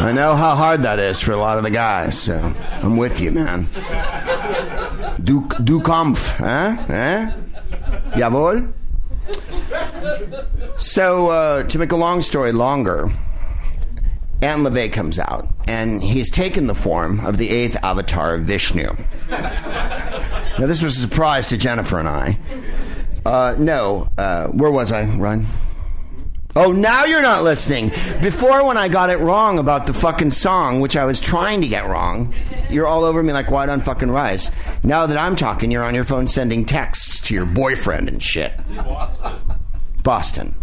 I know how hard that is for a lot of the guys, so I'm with you, man. Du, du Kampf, eh? Eh? Jawohl? So, uh, to make a long story longer, Anton LaVey comes out, and he's taken the form of the eighth avatar of Vishnu. Now, this was a surprise to Jennifer and I. Uh, no, uh, where was I, Ryan? Oh, now you're not listening. Before, when I got it wrong about the fucking song, which I was trying to get wrong, you're all over me like white on fucking rice. Now that I'm talking, you're on your phone sending texts to your boyfriend and shit. Boston. Boston.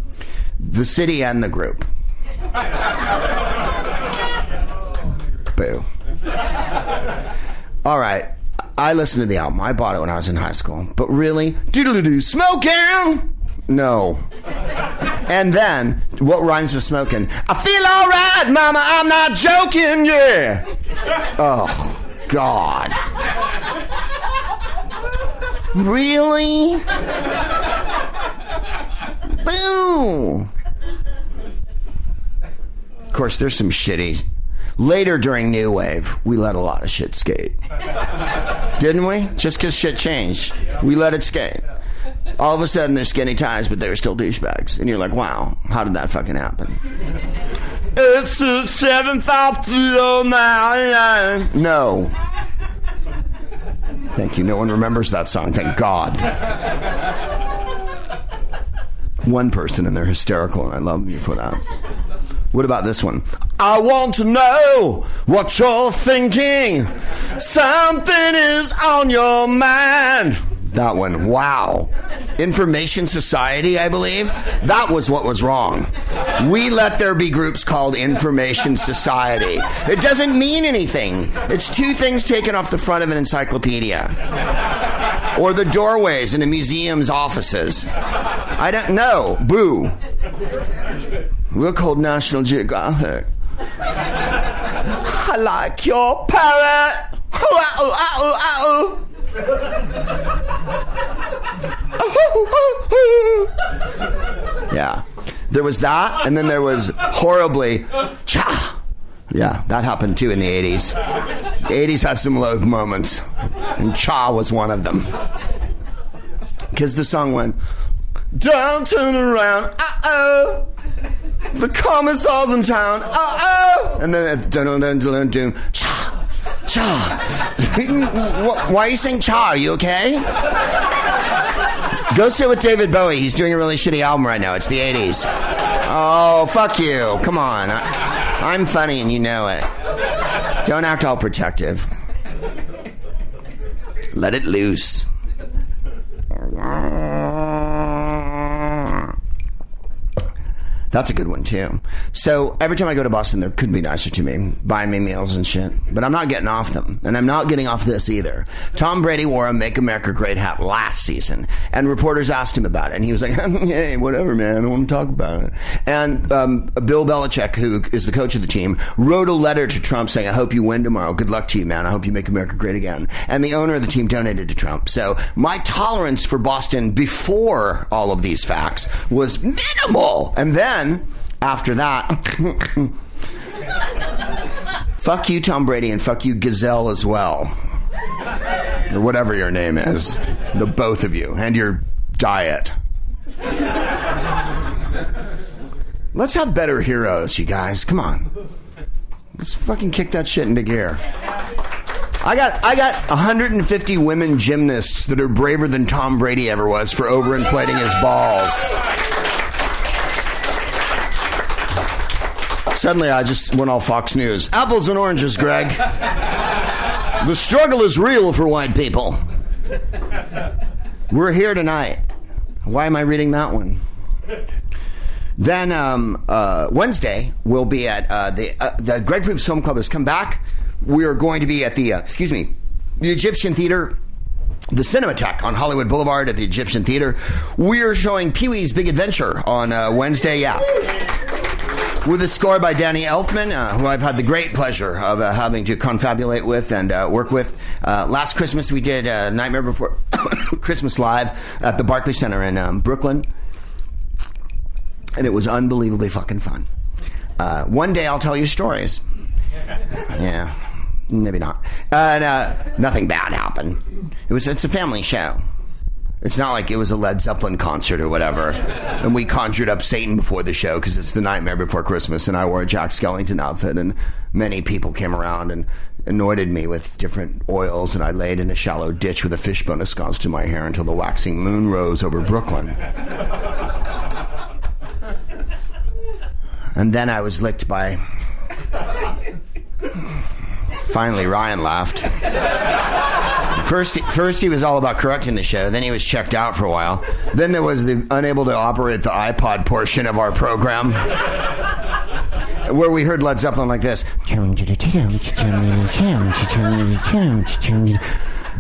The city and the group. Boo. All right. I listened to the album. I bought it when I was in high school. But really, doodle doo smoking. No. And then, what rhymes with smoking? I feel all right, mama. I'm not joking. Yeah. Oh, God. Really? Boo. Of course, there's some shitties. Later during New Wave, we let a lot of shit skate. Didn't we? Just because shit changed, we let it skate. All of a sudden, they're skinny ties, but they're still douchebags. And you're like, wow, how did that fucking happen? It's a 75209. No. Thank you. No one remembers that song. Thank God. One person, and they're hysterical, and I love you for that. What about this one? I want to know what you're thinking. Something is on your mind. That one, wow. Information Society, I believe. That was what was wrong. We let there be groups called Information Society. It doesn't mean anything. It's two things taken off the front of an encyclopedia or the doorways in a museum's offices. I don't know. Boo. We're called National Geographic. I like your parrot. Ooh, ah, ooh, ah, ooh, ah, ooh. yeah. There was that, and then there was horribly cha. Yeah, that happened too in the 80s. The 80s had some low moments, and cha was one of them. Because the song went, Don't turn around, uh oh. The calmest of them town, uh oh. And then it's dun dun dun dun dun, cha, cha. Why are you saying cha? Are you okay? Go sit with David Bowie. He's doing a really shitty album right now. It's the 80s. Oh, fuck you. Come on. I, I'm funny and you know it. Don't act all protective. Let it loose. That's a good one too. So every time I go to Boston, they could be nicer to me, buying me meals and shit. But I'm not getting off them, and I'm not getting off this either. Tom Brady wore a "Make America Great" hat last season, and reporters asked him about it, and he was like, "Hey, whatever, man. I don't want to talk about it." And um, Bill Belichick, who is the coach of the team, wrote a letter to Trump saying, "I hope you win tomorrow. Good luck to you, man. I hope you make America great again." And the owner of the team donated to Trump. So my tolerance for Boston before all of these facts was minimal, and then after that, fuck you, Tom Brady, and fuck you, Gazelle, as well. Or whatever your name is. The both of you. And your diet. Let's have better heroes, you guys. Come on. Let's fucking kick that shit into gear. I got I got 150 women gymnasts that are braver than Tom Brady ever was for overinflating his balls. Suddenly, I just went all Fox News. Apples and oranges, Greg. The struggle is real for white people. We're here tonight. Why am I reading that one? Then um, uh, Wednesday we'll be at uh, the uh, the Greg Proops Film Club has come back. We are going to be at the uh, excuse me the Egyptian Theater the Cinematheque on Hollywood Boulevard at the Egyptian Theater. We are showing Pee Wee's Big Adventure on uh, Wednesday. Yeah. With a score by Danny Elfman, uh, who I've had the great pleasure of uh, having to confabulate with and uh, work with. Uh, last Christmas, we did uh, Nightmare Before Christmas Live at the Barclays Center in um, Brooklyn. And it was unbelievably fucking fun. Uh, one day I'll tell you stories. Yeah, maybe not. And uh, nothing bad happened. It was it's a family show. It's not like it was a Led Zeppelin concert or whatever, and we conjured up Satan before the show because it's the nightmare before Christmas, and I wore a Jack Skellington outfit, and many people came around and anointed me with different oils, and I laid in a shallow ditch with a fishbone ensconced to my hair until the waxing moon rose over Brooklyn. And then I was licked by. Finally, Ryan laughed. First, first he was all about correcting the show. Then he was checked out for a while. Then there was the unable to operate the iPod portion of our program, where we heard Led Zeppelin like this.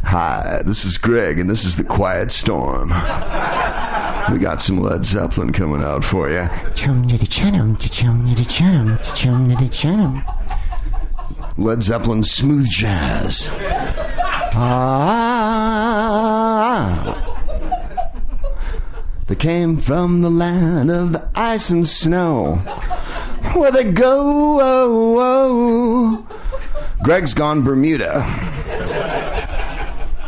Hi, this is Greg, and this is the Quiet Storm. We got some Led Zeppelin coming out for you. Led Zeppelin smooth jazz. Ah. They came from the land of the ice and snow. Where they go, oh, oh. Greg's gone Bermuda.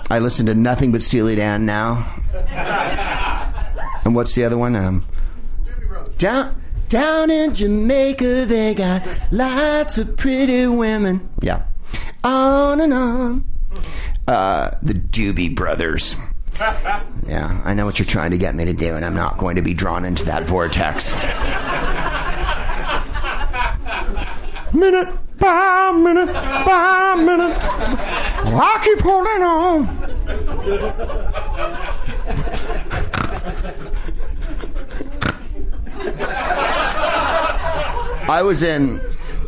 I listen to nothing but Steely Dan now. And what's the other one? Um, down, down in Jamaica, they got lots of pretty women. Yeah. On and on. Uh, the Doobie Brothers. Yeah, I know what you're trying to get me to do, and I'm not going to be drawn into that vortex. minute by minute by minute, I keep holding on. I was in.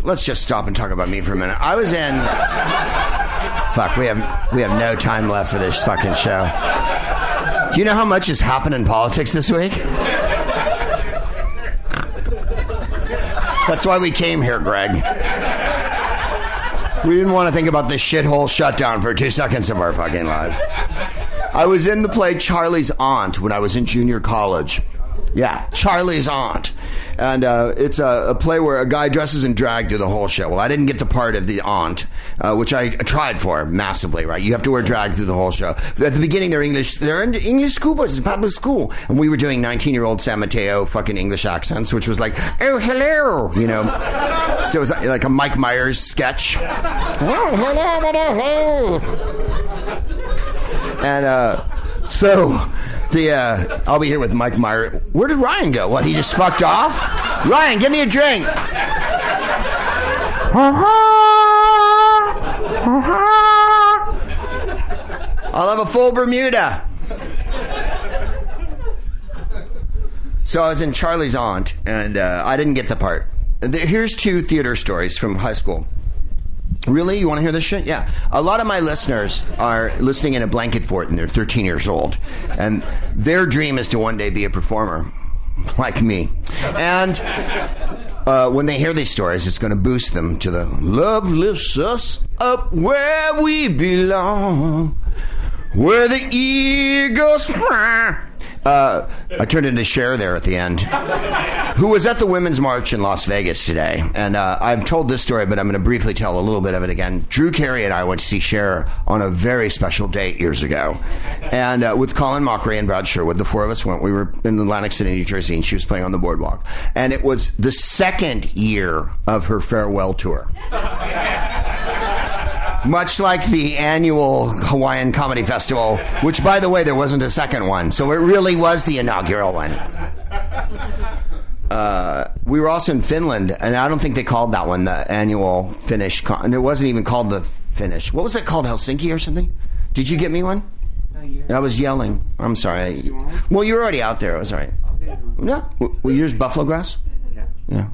Let's just stop and talk about me for a minute. I was in. Fuck, we have we have no time left for this fucking show. Do you know how much has happened in politics this week? That's why we came here, Greg. We didn't want to think about this shithole shutdown for two seconds of our fucking lives. I was in the play Charlie's Aunt when I was in junior college. Yeah, Charlie's Aunt. And uh, it's a, a play where a guy dresses in drag through the whole show. Well, I didn't get the part of the aunt, uh, which I tried for massively, right? You have to wear drag through the whole show. At the beginning, they're English, they're in English school buses, public school. And we were doing 19 year old San Mateo fucking English accents, which was like, oh, hello, you know. So it was like a Mike Myers sketch. Oh, hello, hello. And uh, so the uh, I'll be here with Mike Meyer. Where did Ryan go? What? He just fucked off? Ryan, give me a drink. I'll have a full Bermuda. So I was in Charlie's Aunt, and uh, I didn't get the part. Here's two theater stories from high school. Really? You want to hear this shit? Yeah. A lot of my listeners are listening in a blanket fort and they're 13 years old. And their dream is to one day be a performer like me. And uh, when they hear these stories, it's going to boost them to the love lifts us up where we belong, where the eagles fly. Uh, I turned into Cher there at the end, who was at the Women's March in Las Vegas today. And uh, I've told this story, but I'm going to briefly tell a little bit of it again. Drew Carey and I went to see Cher on a very special date years ago. And uh, with Colin Mochrie and Brad Sherwood, the four of us went. We were in Atlantic City, New Jersey, and she was playing on the boardwalk. And it was the second year of her farewell tour. Much like the annual Hawaiian Comedy Festival, which, by the way, there wasn't a second one. So it really was the inaugural one. Uh, we were also in Finland, and I don't think they called that one the annual Finnish. Con- and it wasn't even called the Finnish. What was it called? Helsinki or something? Did you get me one? I was yelling. I'm sorry. Well, you were already out there. It was all right. No. Well, yours buffalo grass? Yeah.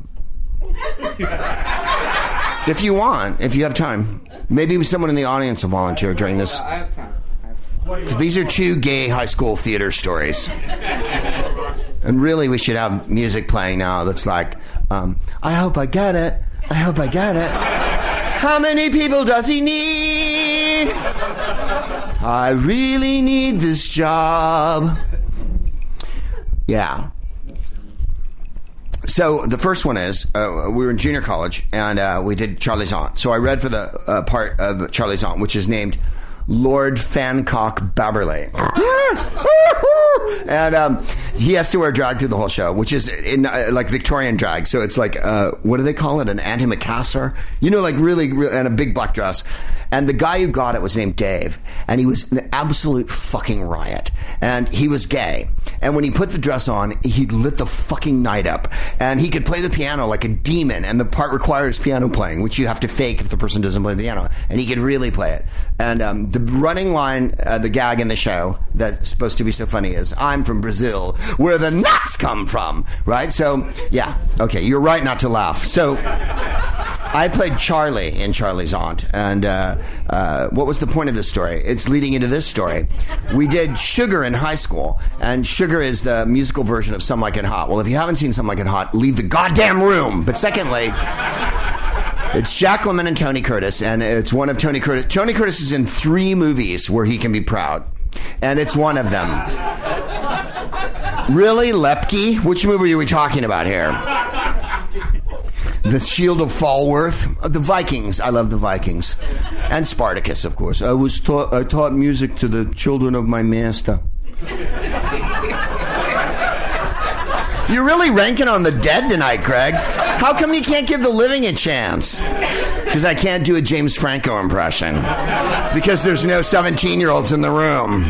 if you want, if you have time. Maybe someone in the audience will volunteer during this. I have time. Because these are two gay high school theater stories. And really, we should have music playing now that's like, um, I hope I get it. I hope I get it. How many people does he need? I really need this job. Yeah. So the first one is uh, we were in junior college and uh, we did Charlie's Aunt. So I read for the uh, part of Charlie's Aunt, which is named Lord Fancourt Babberley. and um, he has to wear drag through the whole show, which is in uh, like Victorian drag. So it's like uh, what do they call it? An antimacassar, you know, like really, really, and a big black dress. And the guy who got it was named Dave, and he was an absolute fucking riot. And he was gay. And when he put the dress on, he lit the fucking night up. And he could play the piano like a demon. And the part requires piano playing, which you have to fake if the person doesn't play the piano. And he could really play it. And um, the running line, uh, the gag in the show that's supposed to be so funny is, "I'm from Brazil, where the nuts come from." Right? So, yeah, okay, you're right not to laugh. So. I played Charlie in Charlie's Aunt, and uh, uh, what was the point of this story? It's leading into this story. We did Sugar in high school, and Sugar is the musical version of Some Like It Hot. Well, if you haven't seen Some Like It Hot, leave the goddamn room. But secondly, it's Jack Lemmon and Tony Curtis, and it's one of Tony Curtis. Tony Curtis is in three movies where he can be proud, and it's one of them. Really, Lepke? Which movie are we talking about here? The Shield of Falworth, Uh, the Vikings. I love the Vikings, and Spartacus, of course. I was taught. I taught music to the children of my master. You're really ranking on the dead tonight, Craig. How come you can't give the living a chance? Because I can't do a James Franco impression. Because there's no 17 year olds in the room.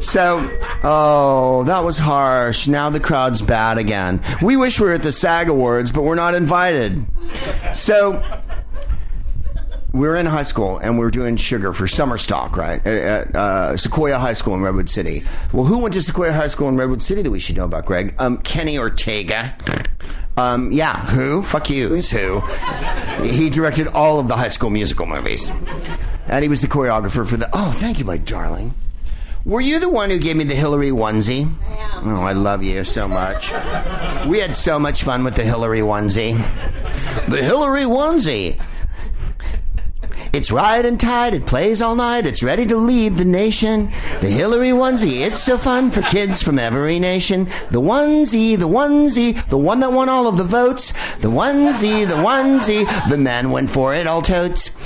So, oh, that was harsh. Now the crowd's bad again. We wish we were at the SAG Awards, but we're not invited. So, we were in high school and we were doing sugar for summer stock, right? At uh, Sequoia High School in Redwood City. Well, who went to Sequoia High School in Redwood City that we should know about, Greg? Um, Kenny Ortega. Um, yeah, who? Fuck you, is who. He directed all of the high school musical movies. And he was the choreographer for the. Oh, thank you, my darling. Were you the one who gave me the Hillary onesie? I am. Oh, I love you so much. We had so much fun with the Hillary onesie. The Hillary onesie. It's right and tight. It plays all night. It's ready to lead the nation. The Hillary onesie. It's so fun for kids from every nation. The onesie, the onesie, the one that won all of the votes. The onesie, the onesie. The men went for it all totes.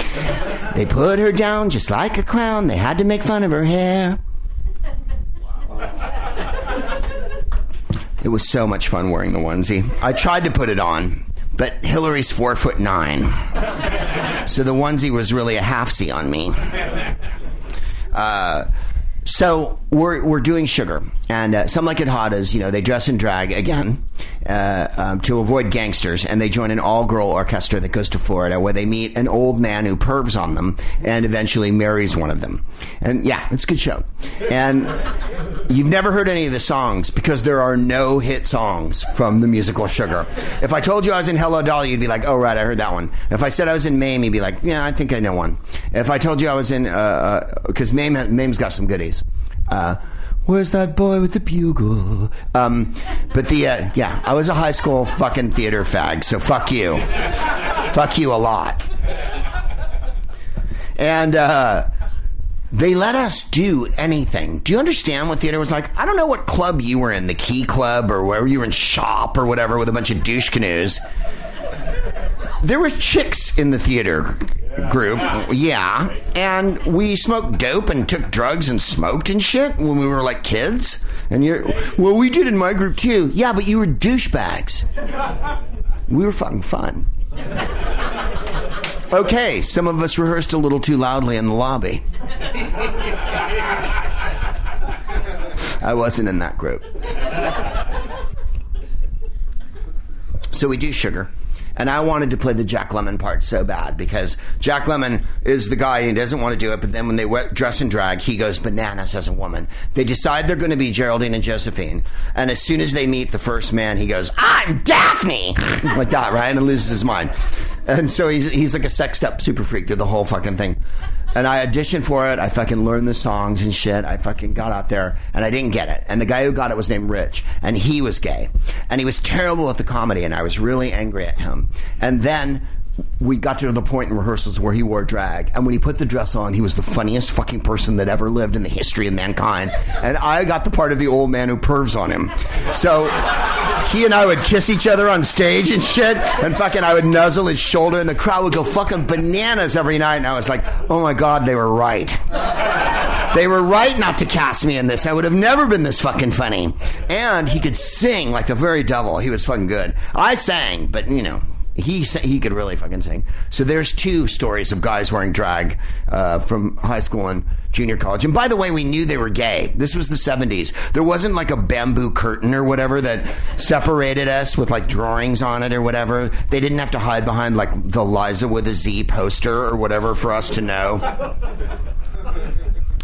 They put her down just like a clown. They had to make fun of her hair. It was so much fun wearing the onesie. I tried to put it on, but Hillary's four foot nine. So the onesie was really a halfsie on me. Uh, so we're we're doing sugar, and uh, some like it hot as you know they dress in drag again uh, um, to avoid gangsters, and they join an all girl orchestra that goes to Florida where they meet an old man who pervs on them and eventually marries one of them. And yeah, it's a good show. And you've never heard any of the songs because there are no hit songs from the musical Sugar. If I told you I was in Hello Dolly, you'd be like, "Oh right, I heard that one." If I said I was in Mame, you'd be like, "Yeah, I think I know one." If I told you I was in, because Mame Mame's got some goodies. Uh, Where's that boy with the bugle? Um, but the uh, yeah, I was a high school fucking theater fag, so fuck you, fuck you a lot. And uh, they let us do anything. Do you understand what theater was like? I don't know what club you were in, the Key Club or where you were in shop or whatever with a bunch of douche canoes. There was chicks in the theater group, yeah, and we smoked dope and took drugs and smoked and shit when we were like kids. And you're, well, we did in my group too. Yeah, but you were douchebags. We were fucking fun. Okay, some of us rehearsed a little too loudly in the lobby. I wasn't in that group. So we do sugar. And I wanted to play the Jack Lemmon part so bad because Jack Lemmon is the guy he doesn't want to do it, but then when they dress and drag, he goes bananas as a woman. They decide they're going to be Geraldine and Josephine, and as soon as they meet the first man, he goes, "I'm Daphne," like that, right, and loses his mind. And so he's he's like a sexed up super freak through the whole fucking thing. And I auditioned for it. I fucking learned the songs and shit. I fucking got out there and I didn't get it. And the guy who got it was named Rich and he was gay. And he was terrible at the comedy and I was really angry at him. And then we got to the point in rehearsals where he wore drag. And when he put the dress on, he was the funniest fucking person that ever lived in the history of mankind. And I got the part of the old man who pervs on him. So he and I would kiss each other on stage and shit. And fucking I would nuzzle his shoulder and the crowd would go fucking bananas every night. And I was like, oh my God, they were right. They were right not to cast me in this. I would have never been this fucking funny. And he could sing like the very devil. He was fucking good. I sang, but you know, he he could really fucking sing. So there's two stories of guys wearing drag uh, from high school and junior college. And by the way, we knew they were gay. This was the 70s. There wasn't like a bamboo curtain or whatever that separated us with like drawings on it or whatever. They didn't have to hide behind like the Liza with a Z poster or whatever for us to know.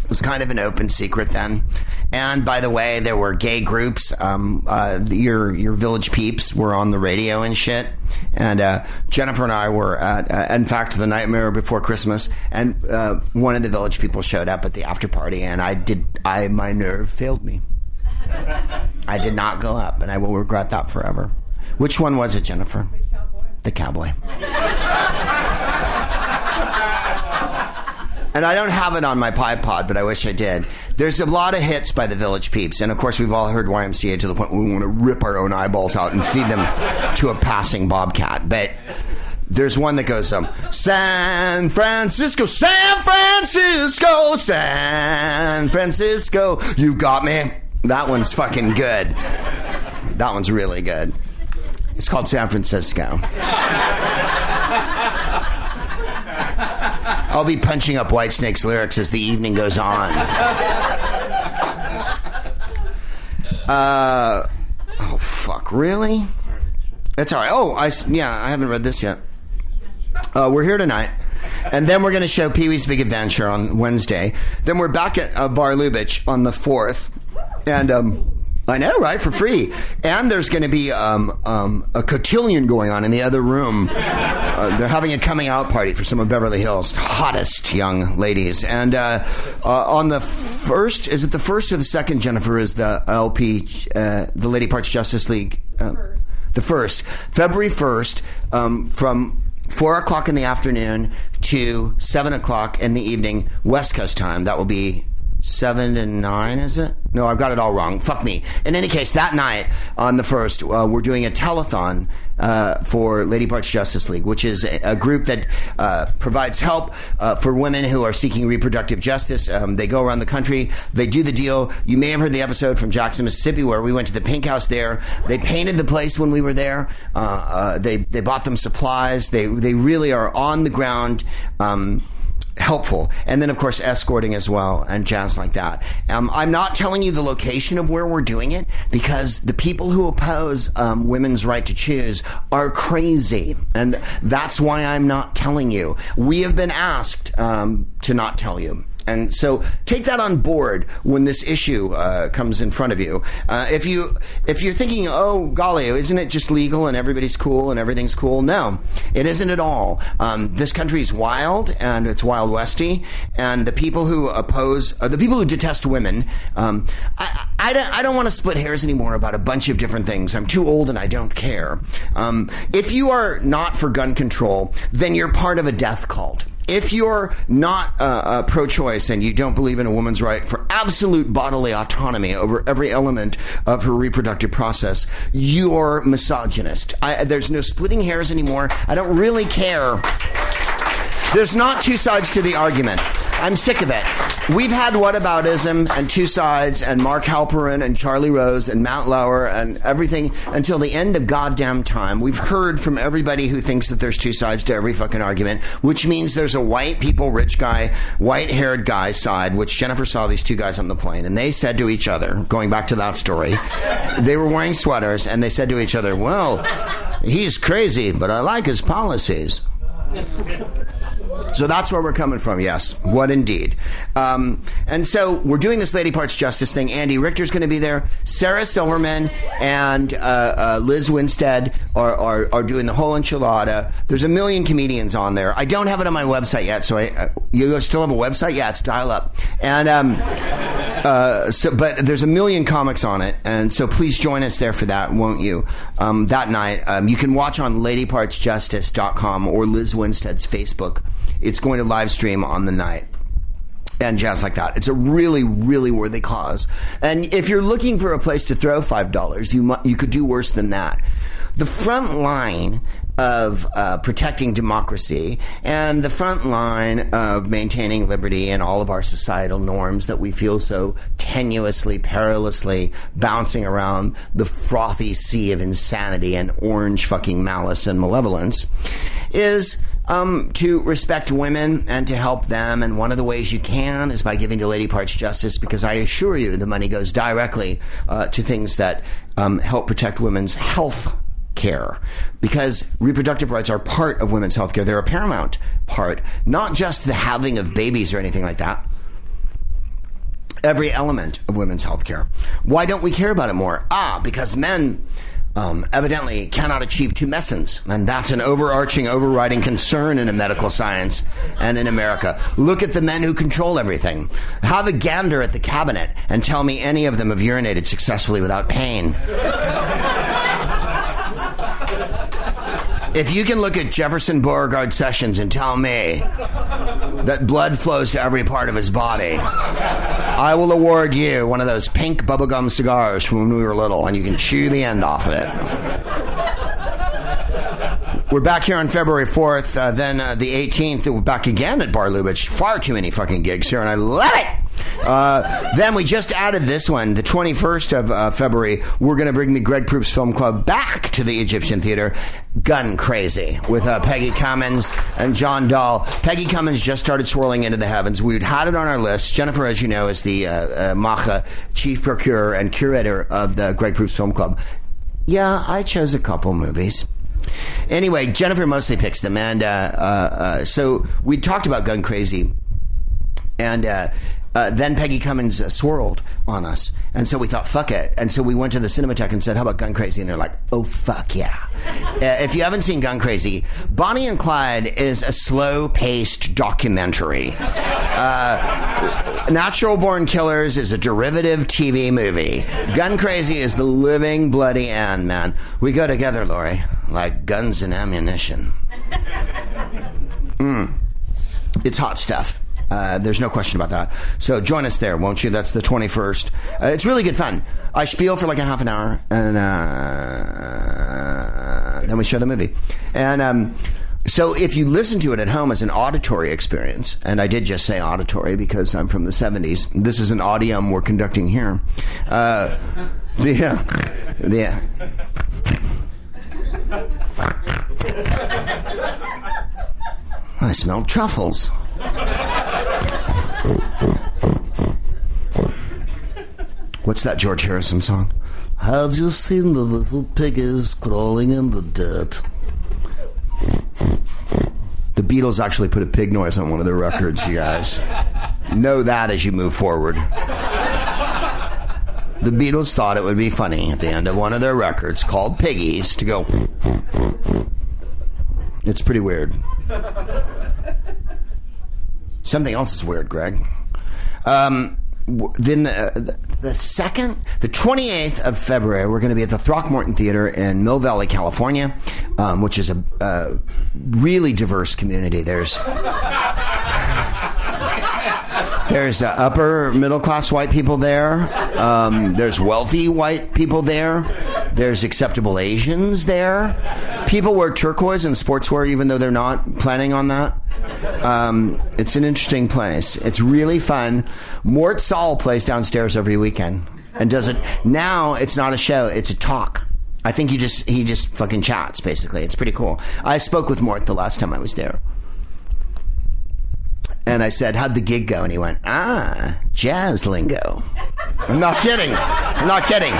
It was kind of an open secret then. And by the way, there were gay groups. Um, uh, your your village peeps were on the radio and shit. And uh, Jennifer and I were at, uh, in fact, the nightmare before Christmas. And uh, one of the village people showed up at the after party, and I did. I my nerve failed me. I did not go up, and I will regret that forever. Which one was it, Jennifer? The cowboy. The cowboy. And I don't have it on my pod, but I wish I did. There's a lot of hits by the Village Peeps, and of course we've all heard YMCA to the point where we want to rip our own eyeballs out and feed them to a passing bobcat. But there's one that goes um, San Francisco, San Francisco, San Francisco, you got me. That one's fucking good. That one's really good. It's called San Francisco. I'll be punching up Whitesnake's lyrics as the evening goes on. Uh, oh fuck! Really? That's all right. Oh, I yeah, I haven't read this yet. Uh, we're here tonight, and then we're going to show Pee Wee's Big Adventure on Wednesday. Then we're back at uh, Bar Lubitsch on the fourth, and um, I know, right, for free. And there's going to be um, um, a cotillion going on in the other room. Uh, they're having a coming out party for some of Beverly Hills' hottest young ladies. And uh, uh, on the first, is it the first or the second? Jennifer is the LP, uh, the Lady Parts Justice League. Uh, the first, February first, um, from four o'clock in the afternoon to 7 o'clock in the evening, West Coast time. That will be 7 to 9, is it? No, I've got it all wrong. Fuck me. In any case, that night on the 1st, uh, we're doing a telethon uh, for Lady Parts Justice League, which is a, a group that uh, provides help uh, for women who are seeking reproductive justice. Um, they go around the country, they do the deal. You may have heard the episode from Jackson, Mississippi, where we went to the Pink House there. They painted the place when we were there. Uh, uh, they they bought them supplies. They they really are on the ground. Um, helpful. And then, of course, escorting as well and jazz like that. Um, I'm not telling you the location of where we're doing it because the people who oppose um, women's right to choose are crazy. And that's why I'm not telling you. We have been asked um, to not tell you. And so take that on board when this issue uh, comes in front of you. Uh, if you if you're thinking, oh golly, isn't it just legal and everybody's cool and everything's cool? No, it isn't at all. Um, this country is wild and it's wild westy, and the people who oppose, uh, the people who detest women, um, I, I don't, I don't want to split hairs anymore about a bunch of different things. I'm too old and I don't care. Um, if you are not for gun control, then you're part of a death cult if you're not uh, uh, pro choice and you don't believe in a woman's right for absolute bodily autonomy over every element of her reproductive process, you're misogynist. I, there's no splitting hairs anymore. I don't really care. There's not two sides to the argument. I'm sick of it. We've had whataboutism and two sides and Mark Halperin and Charlie Rose and Matt Lauer and everything until the end of goddamn time. We've heard from everybody who thinks that there's two sides to every fucking argument, which means there's a white people, rich guy, white haired guy side, which Jennifer saw these two guys on the plane and they said to each other, going back to that story, they were wearing sweaters and they said to each other, well, he's crazy, but I like his policies. So that's where we're coming from. Yes, what indeed. Um, and so we're doing this Lady Parts Justice thing. Andy Richter's going to be there. Sarah Silverman and uh, uh, Liz Winstead are, are, are, doing the whole enchilada. There's a million comedians on there. I don't have it on my website yet. So I, uh, you still have a website? Yeah, it's dial up. And um, uh, so, but there's a million comics on it, and so please join us there for that, won't you? Um, that night, um, you can watch on LadyPartsJustice.com or Liz Winstead's Facebook. It's going to live stream on the night and jazz like that. It's a really, really worthy cause. And if you're looking for a place to throw five dollars, you mu- you could do worse than that. The front line of uh, protecting democracy and the front line of maintaining liberty and all of our societal norms that we feel so tenuously, perilously bouncing around the frothy sea of insanity and orange fucking malice and malevolence is um, to respect women and to help them. And one of the ways you can is by giving to Lady Parts Justice, because I assure you the money goes directly uh, to things that um, help protect women's health care because reproductive rights are part of women's health care. They're a paramount part, not just the having of babies or anything like that. Every element of women's health care. Why don't we care about it more? Ah, because men um, evidently cannot achieve tumescence, and that's an overarching, overriding concern in medical science and in America. Look at the men who control everything. Have a gander at the cabinet and tell me any of them have urinated successfully without pain. If you can look at Jefferson Beauregard Sessions and tell me that blood flows to every part of his body, I will award you one of those pink bubblegum cigars from when we were little, and you can chew the end off of it. We're back here on February 4th, uh, then uh, the 18th. We're back again at Bar Lubitsch. Far too many fucking gigs here, and I love it. Uh, then we just added this one, the 21st of uh, February. We're going to bring the Greg Proops Film Club back to the Egyptian Theater, Gun Crazy, with uh, Peggy Cummins and John Dall. Peggy Cummins just started swirling into the heavens. We'd had it on our list. Jennifer, as you know, is the uh, uh, Macha chief procurer and curator of the Greg Proops Film Club. Yeah, I chose a couple movies. Anyway, Jennifer mostly picks them, and uh, so we talked about Gun Crazy, and uh, then Peggy Cummins uh, swirled on us. And so we thought, fuck it. And so we went to the Cinematheque and said, how about Gun Crazy? And they're like, oh, fuck yeah. uh, if you haven't seen Gun Crazy, Bonnie and Clyde is a slow paced documentary. Uh, Natural Born Killers is a derivative TV movie. Gun Crazy is the living, bloody end, man. We go together, Lori, like guns and ammunition. Mm. it's hot stuff. Uh, there's no question about that. So join us there, won't you? That's the 21st. Uh, it's really good fun. I spiel for like a half an hour, and uh, then we show the movie. And um, so if you listen to it at home as an auditory experience, and I did just say auditory because I'm from the 70s, this is an audium we're conducting here. Uh, the, uh, the, I smell truffles. What's that George Harrison song? Have you seen the little piggies crawling in the dirt? The Beatles actually put a pig noise on one of their records, you guys. Know that as you move forward. The Beatles thought it would be funny at the end of one of their records called Piggies to go. It's pretty weird. Something else is weird, Greg. Um, then the, uh, the, the second, the 28th of February, we're going to be at the Throckmorton Theater in Mill Valley, California, um, which is a, a really diverse community. There's there's uh, upper middle class white people there. Um, there's wealthy white people there. There's acceptable Asians there. People wear turquoise and sportswear even though they're not planning on that. Um, it's an interesting place. It's really fun. Mort Sahl plays downstairs every weekend and does it. Now it's not a show; it's a talk. I think he just he just fucking chats basically. It's pretty cool. I spoke with Mort the last time I was there. And I said, How'd the gig go? And he went, Ah, jazz lingo. I'm not kidding. I'm not kidding.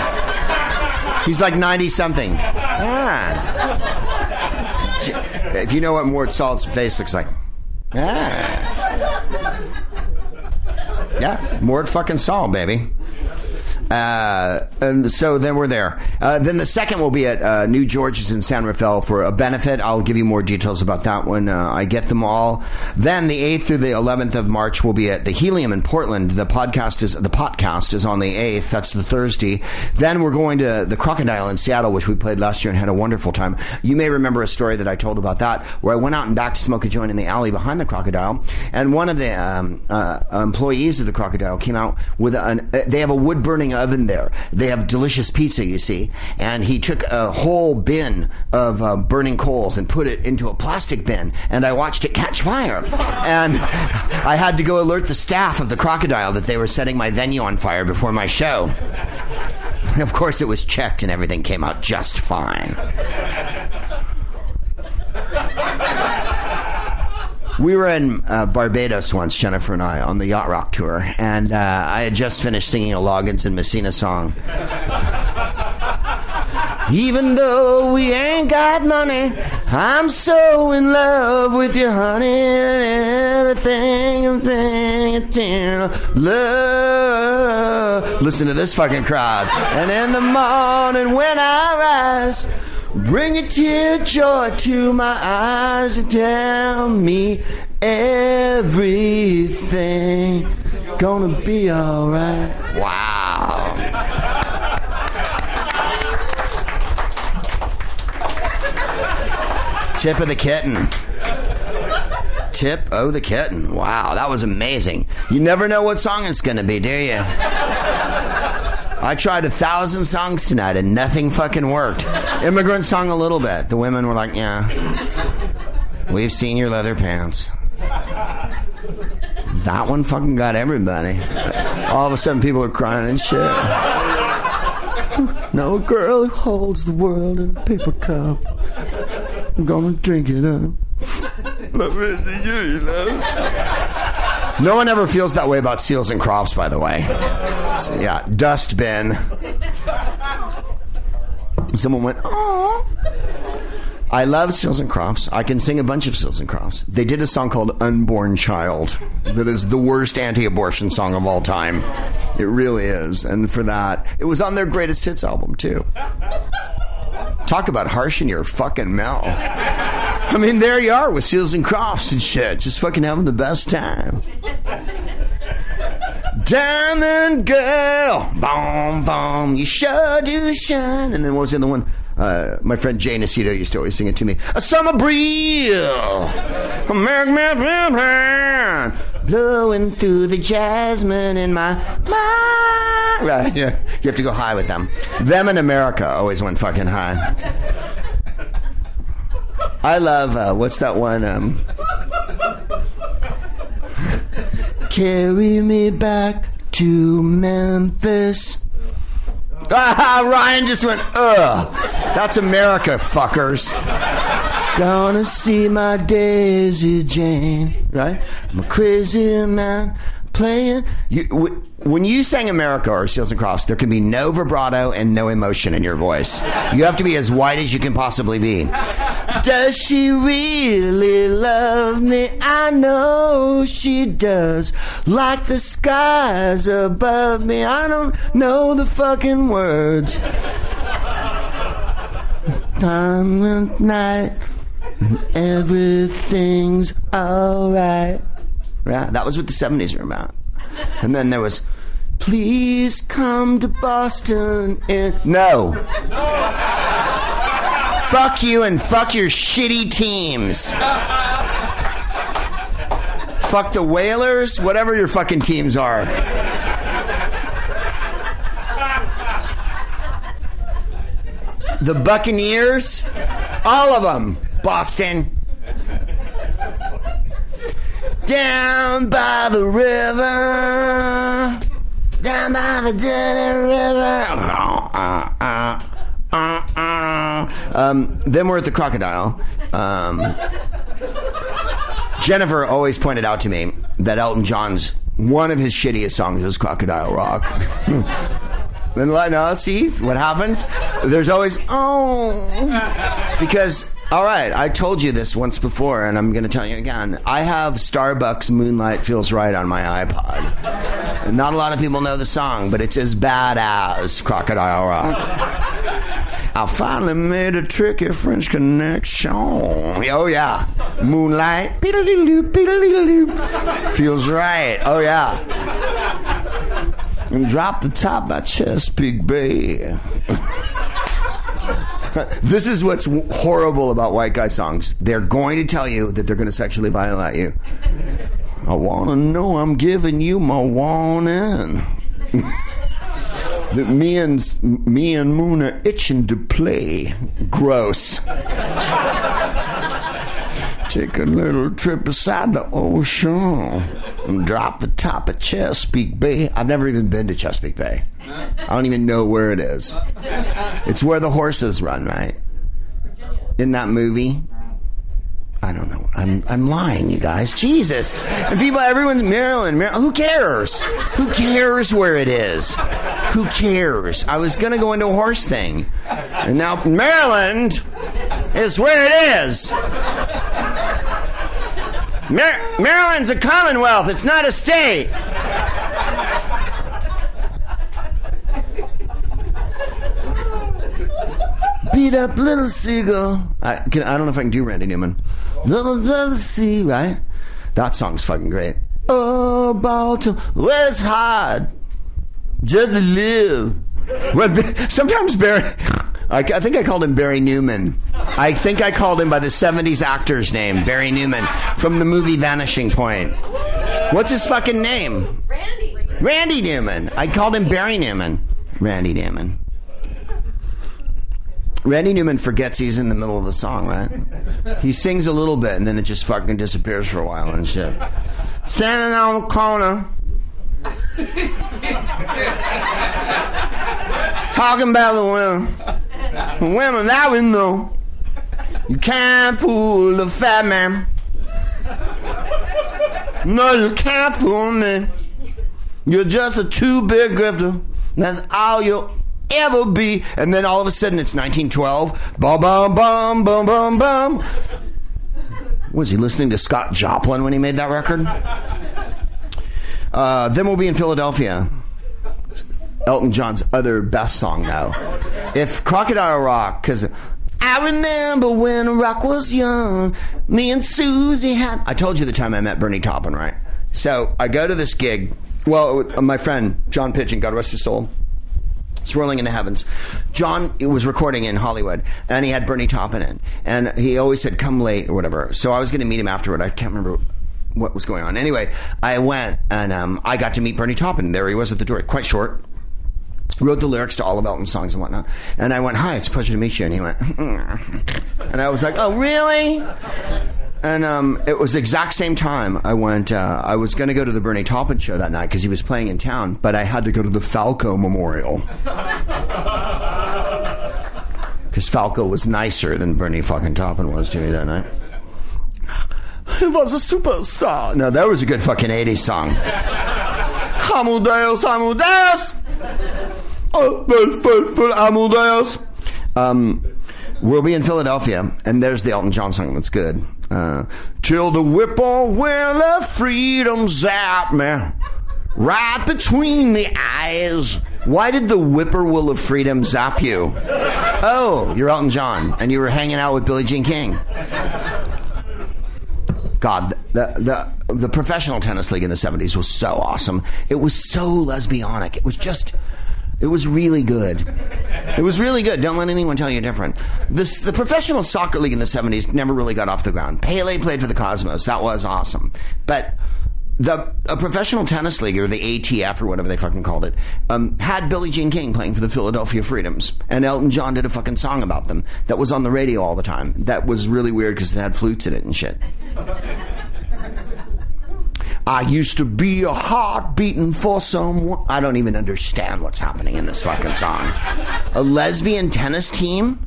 He's like 90 something. Ah. If you know what Mort Sahl's face looks like. Ah. Yeah, Mort fucking Sahl, baby. Uh, and so then we're there. Uh, then the second will be at uh, New George's in San Rafael for a benefit. I'll give you more details about that when uh, I get them all. Then the 8th through the 11th of March will be at the Helium in Portland. The podcast is the podcast is on the 8th. That's the Thursday. Then we're going to the Crocodile in Seattle, which we played last year and had a wonderful time. You may remember a story that I told about that, where I went out and back to smoke a joint in the alley behind the Crocodile, and one of the um, uh, employees of the Crocodile came out with an. Uh, they have a wood burning oven there. They have delicious pizza, you see, and he took a whole bin of uh, burning coals and put it into a plastic bin, and I watched it catch fire, and I had to go alert the staff of the Crocodile that they were setting my venue on fire before my show. Of course, it was checked and everything came out just fine. We were in uh, Barbados once, Jennifer and I, on the Yacht Rock tour, and uh, I had just finished singing a Loggins and Messina song. Even though we ain't got money, I'm so in love with you, honey, and everything I'm paying attention. Love. Listen to this fucking crowd. And in the morning when I rise, bring a tear of joy to my eyes and tell me everything gonna be alright. Wow. Tip of the kitten. Tip of the kitten. Wow, that was amazing. You never know what song it's to be, do you? I tried a thousand songs tonight and nothing fucking worked. Immigrant sung a little bit. The women were like, yeah. We've seen your leather pants. That one fucking got everybody. All of a sudden, people are crying and shit. No girl who holds the world in a paper cup. I'm gonna drink it up. No one ever feels that way about Seals and Crofts, by the way. So, yeah, dustbin. Someone went, oh. I love Seals and Crofts. I can sing a bunch of Seals and Crofts. They did a song called Unborn Child that is the worst anti abortion song of all time. It really is. And for that, it was on their greatest hits album, too. Talk about harsh in your fucking mouth. I mean, there you are with Seals and Crofts and shit. Just fucking having the best time. Diamond girl, boom, boom, you sure do shine. And then what was the other one? Uh, my friend Jay Nacito used to always sing it to me. A summer breeze, American man, blowing through the jasmine in my mind. Right, yeah. You have to go high with them. Them in America always went fucking high. I love uh, what's that one? Um, Carry me back to Memphis. Ah, Ryan just went, ugh. That's America, fuckers. Gonna see my Daisy Jane, right? I'm a crazy man playing. You, when you sang America or Seals and Crofts, there can be no vibrato and no emotion in your voice. You have to be as white as you can possibly be. Does she really love me? I know she does. Like the skies above me. I don't know the fucking words. It's Time and night, everything's alright. Right? That was what the 70s were about. And then there was, please come to Boston. And, no. fuck you and fuck your shitty teams. fuck the Whalers, whatever your fucking teams are. The Buccaneers, all of them. Boston. Down by the river, down by the dirty river. Um, then we're at the crocodile. Um, Jennifer always pointed out to me that Elton John's one of his shittiest songs is Crocodile Rock. then let us see what happens. There's always oh because all right, I told you this once before, and I'm going to tell you again. I have Starbuck's Moonlight Feels Right on my iPod. Not a lot of people know the song, but it's as bad as Crocodile Rock. I finally made a tricky French connection. Oh, yeah. Moonlight. Feels right. Oh, yeah. And drop the top by Chesapeake Bay. this is what's horrible about white guy songs. They're going to tell you that they're going to sexually violate you. I want to know I'm giving you my warning. that me and me and Moon are itching to play. Gross. Take a little trip beside the ocean and drop the top of Chesapeake Bay. I've never even been to Chesapeake Bay. I don't even know where it is. It's where the horses run, right? In that movie. I don't know. I'm I'm lying, you guys. Jesus. And people, everyone's Maryland. Maryland. Who cares? Who cares where it is? Who cares? I was gonna go into a horse thing, and now Maryland is where it is. Mar- Maryland's a commonwealth. It's not a state. Beat up little seagull. I, can, I don't know if I can do Randy Newman. Little, little sea, right? That song's fucking great. Oh, Baltimore, where's hard? Just live. Sometimes Barry, I, I think I called him Barry Newman. I think I called him by the 70s actor's name, Barry Newman, from the movie Vanishing Point. What's his fucking name? Randy. Randy Newman. I called him Barry Newman. Randy Newman. Randy Newman forgets he's in the middle of the song, right? He sings a little bit and then it just fucking disappears for a while and shit. Standing on the corner. Talking about the women. The women that we know. You can't fool the fat man. No, you can't fool me. You're just a two big grifter. That's all you'll ever be. And then all of a sudden it's 1912. Bum, bum, bum, bum, bum, bum. Was he listening to Scott Joplin when he made that record? Uh, then we'll be in Philadelphia. Elton John's other best song, though. If Crocodile Rock, because I remember when rock was young, me and Susie had. I told you the time I met Bernie Taupin, right? So I go to this gig. Well, my friend John Pitching, God rest his soul. swirling in the heavens. John was recording in Hollywood, and he had Bernie Taupin in, and he always said, "Come late" or whatever. So I was going to meet him afterward. I can't remember what was going on. Anyway, I went and um, I got to meet Bernie Taupin. There he was at the door, quite short. Wrote the lyrics to all of Elton's songs and whatnot. And I went, "Hi, it's a pleasure to meet you." And he went, and I was like, "Oh, really?" And um, it was the exact same time I went. Uh, I was going to go to the Bernie Taupin show that night because he was playing in town, but I had to go to the Falco Memorial because Falco was nicer than Bernie fucking Taupin was to me that night. He was a superstar. No, that was a good fucking '80s song. Amadeus, Amadeus. Oh, faithful Amadeus. Um, we'll be in Philadelphia, and there's the Elton John song that's good. Uh, Till the whippoorwill of freedom zap me right between the eyes. Why did the whippoorwill of freedom zap you? Oh, you're Elton John, and you were hanging out with Billie Jean King. God, the the the professional tennis league in the '70s was so awesome. It was so lesbianic. It was just, it was really good. It was really good. Don't let anyone tell you different. This the professional soccer league in the '70s never really got off the ground. Pele played for the Cosmos. That was awesome, but. The a professional tennis league or the ATF or whatever they fucking called it um, had Billie Jean King playing for the Philadelphia Freedoms, and Elton John did a fucking song about them that was on the radio all the time. That was really weird because it had flutes in it and shit. I used to be a heart beating for someone. I don't even understand what's happening in this fucking song. A lesbian tennis team?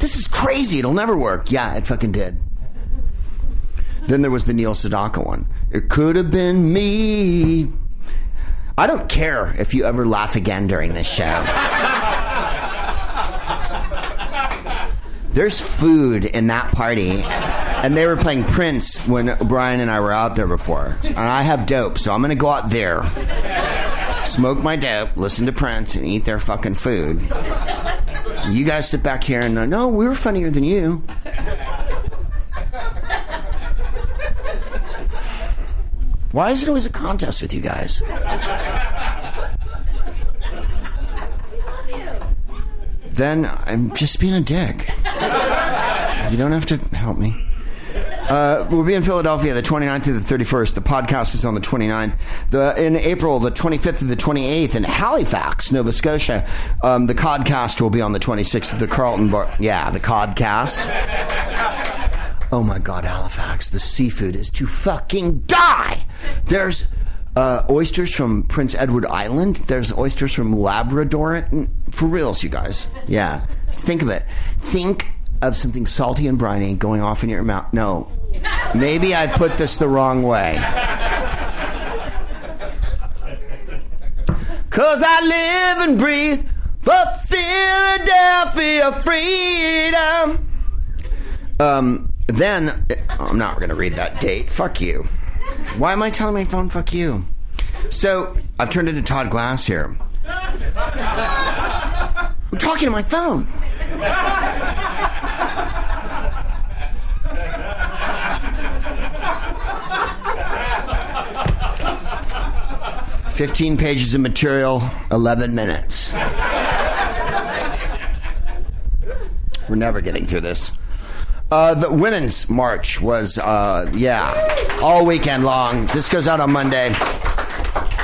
This is crazy. It'll never work. Yeah, it fucking did. Then there was the Neil Sedaka one. It could have been me. I don't care if you ever laugh again during this show. There's food in that party. And they were playing Prince when Brian and I were out there before. And I have dope, so I'm to go out there, smoke my dope, listen to Prince, and eat their fucking food. You guys sit back here and, no, we were funnier than you. Why is it always a contest with you guys? Then I'm just being a dick. You don't have to help me. Uh, we'll be in Philadelphia the 29th through the 31st. The podcast is on the 29th. The, in April, the 25th to the 28th in Halifax, Nova Scotia. Um, the Codcast will be on the 26th at the Carleton Bar. Yeah, the Codcast. Oh my God, Halifax. The seafood is to fucking die. There's uh, oysters from Prince Edward Island. There's oysters from Labrador. For reals, you guys. Yeah. Think of it. Think of something salty and briny going off in your mouth. No. Maybe I put this the wrong way. Cause I live and breathe for Philadelphia freedom. Um, then, I'm not going to read that date. Fuck you. Why am I telling my phone, fuck you? So, I've turned into Todd Glass here. I'm talking to my phone. Fifteen pages of material, eleven minutes. We're never getting through this. Uh, the women's march was, uh, yeah, all weekend long. This goes out on Monday.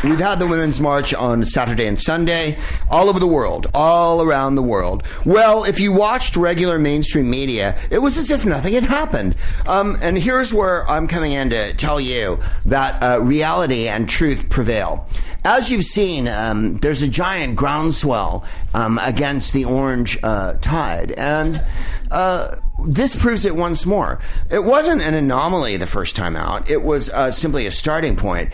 We've had the Women's March on Saturday and Sunday, all over the world, all around the world. Well, if you watched regular mainstream media, it was as if nothing had happened. Um, and here's where I'm coming in to tell you that uh, reality and truth prevail. As you've seen, um, there's a giant groundswell um, against the orange uh, tide. And uh, this proves it once more. It wasn't an anomaly the first time out, it was uh, simply a starting point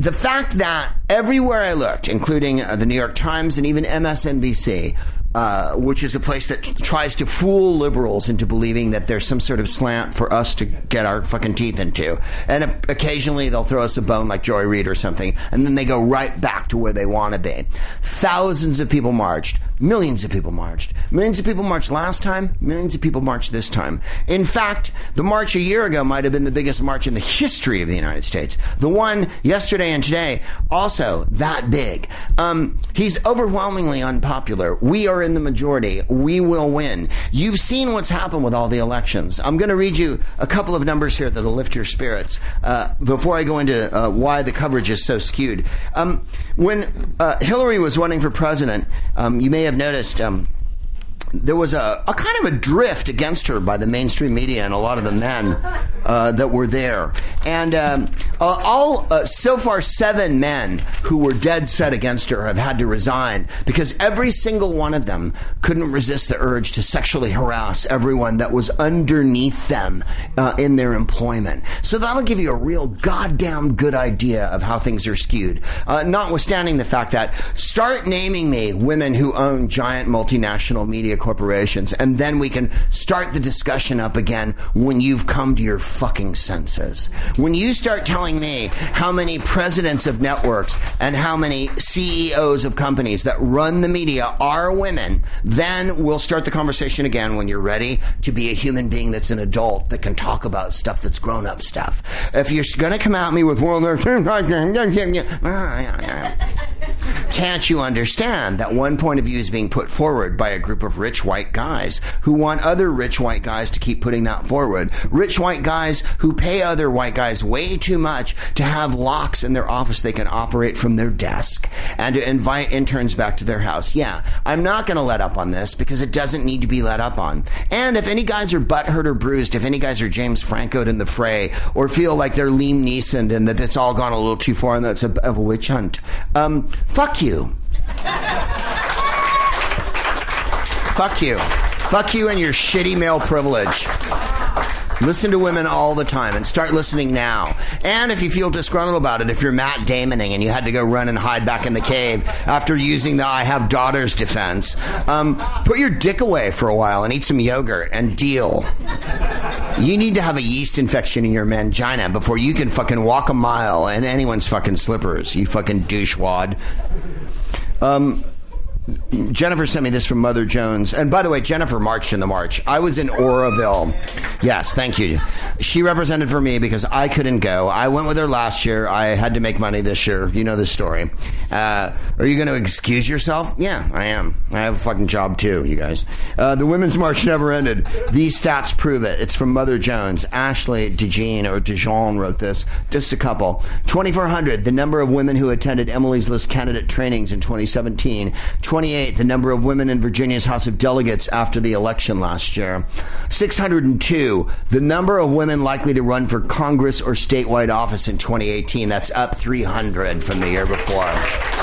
the fact that everywhere I looked, including uh, the New York Times and even MSNBC, uh, which is a place that tries to fool liberals into believing that there's some sort of slant for us to get our fucking teeth into. And occasionally they'll throw us a bone like Joy Reid or something, and then they go right back to where they want to be. Thousands of people marched. Millions of people marched. Millions of people marched last time. Millions of people marched this time. In fact, the march a year ago might have been the biggest march in the history of the United States. The one yesterday and today, also that big. Um, he's overwhelmingly unpopular. We are in the majority. We will win. You've seen what's happened with all the elections. I'm going to read you a couple of numbers here that'll lift your spirits uh, before I go into uh, why the coverage is so skewed. Um, when uh, Hillary was running for president, um, you may have noticed. Um, there was a, a kind of a drift against her by the mainstream media and a lot of the men uh, that were there. And um, uh, all uh, so far, seven men who were dead set against her have had to resign because every single one of them couldn't resist the urge to sexually harass everyone that was underneath them uh, in their employment. So that'll give you a real goddamn good idea of how things are skewed. Uh, notwithstanding the fact that start naming me women who own giant multinational media corporations, and then we can start the discussion up again when you've come to your fucking senses. When you start telling me how many presidents of networks and how many CEOs of companies that run the media are women, then we'll start the conversation again when you're ready to be a human being that's an adult that can talk about stuff that's grown up stuff. If you're going to come at me with world ah, can't you understand that one point of view is being put forward by a group of rich white guys who want other rich white guys to keep putting that forward? Rich white guys who pay other white guys way too much to have locks in their office they can operate from their desk and to invite interns back to their house. Yeah, I'm not going to let up on this because it doesn't need to be let up on. And if any guys are butthurt or bruised, if any guys are James Franco'd in the fray or feel like they're Liam Neeson and that it's all gone a little too far and that's a, of a witch hunt, um, fuck you. Fuck you. Fuck you and your shitty male privilege. Listen to women all the time and start listening now. And if you feel disgruntled about it, if you're Matt Damoning and you had to go run and hide back in the cave after using the I have daughters defense, um, put your dick away for a while and eat some yogurt and deal. You need to have a yeast infection in your mangina before you can fucking walk a mile in anyone's fucking slippers, you fucking douchewad. Um, Jennifer sent me this from Mother Jones. And by the way, Jennifer marched in the march. I was in Oroville. Yes, thank you. She represented for me because I couldn't go. I went with her last year. I had to make money this year. You know the story. Uh, are you going to excuse yourself? Yeah, I am. I have a fucking job too, you guys. Uh, the Women's March never ended. These stats prove it. It's from Mother Jones. Ashley DeJean or Dijon wrote this. Just a couple. 2,400, the number of women who attended Emily's List candidate trainings in 2017. 28, the number of women in Virginia's House of Delegates after the election last year. 602, the number of women likely to run for Congress or statewide office in 2018. That's up 300 from the year before.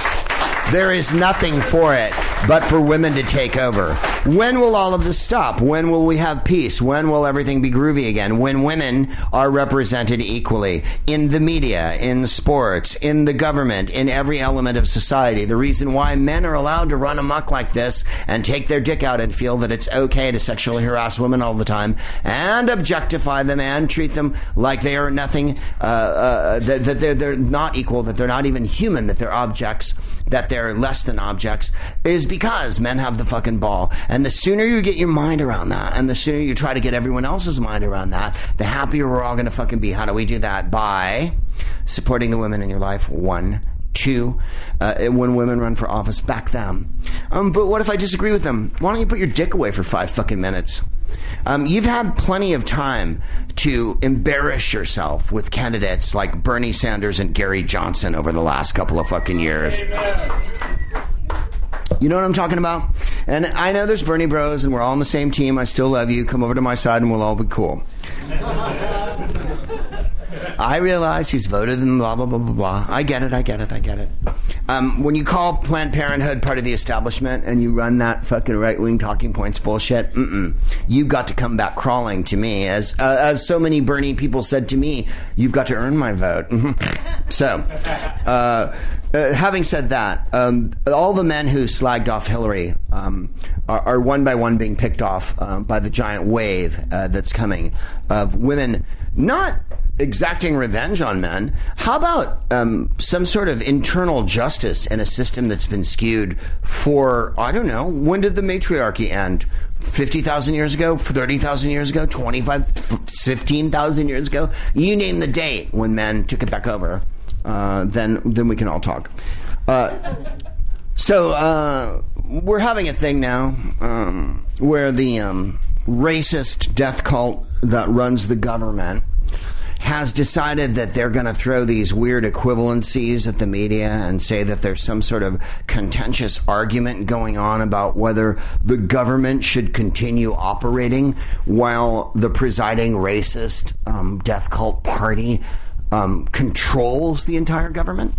There is nothing for it but for women to take over. When will all of this stop? When will we have peace? When will everything be groovy again? When women are represented equally in the media, in sports, in the government, in every element of society. The reason why men are allowed to run amok like this and take their dick out and feel that it's okay to sexually harass women all the time and objectify them and treat them like they are nothing, uh, uh, that, that they're, they're not equal, that they're not even human, that they're objects that they're less than objects is because men have the fucking ball. And the sooner you get your mind around that, and the sooner you try to get everyone else's mind around that, the happier we're all going to fucking be. How do we do that? By supporting the women in your life. One. Two, uh, when women run for office, back them. Um, but what if I disagree with them? Why don't you put your dick away for five fucking minutes? Um, you've had plenty of time to embarrass yourself with candidates like Bernie Sanders and Gary Johnson over the last couple of fucking years. You know what I'm talking about? And I know there's Bernie Bros, and we're all on the same team. I still love you. Come over to my side, and we'll all be cool. I realize he's voted and blah, blah, blah, blah, blah. I get it, I get it, I get it. Um, when you call Planned Parenthood part of the establishment and you run that fucking right wing talking points bullshit, you've got to come back crawling to me. As, uh, as so many Bernie people said to me, you've got to earn my vote. so, uh, uh, having said that, um, all the men who slagged off Hillary um, are, are, one by one being picked off um, by the giant wave uh, that's coming of women not exacting revenge on men. How about um, some sort of internal justice in a system that's been skewed for, I don't know, when did the matriarchy end? 50,000 years ago, 30,000 years ago, 25, 15,000 years ago? You name the date when men took it back over. Uh, then, then we can all talk. Uh, so uh, we're having a thing now um, where the um, racist death cult that runs the government has decided that they're going to throw these weird equivalencies at the media and say that there's some sort of contentious argument going on about whether the government should continue operating while the presiding racist um, death cult party um, controls the entire government.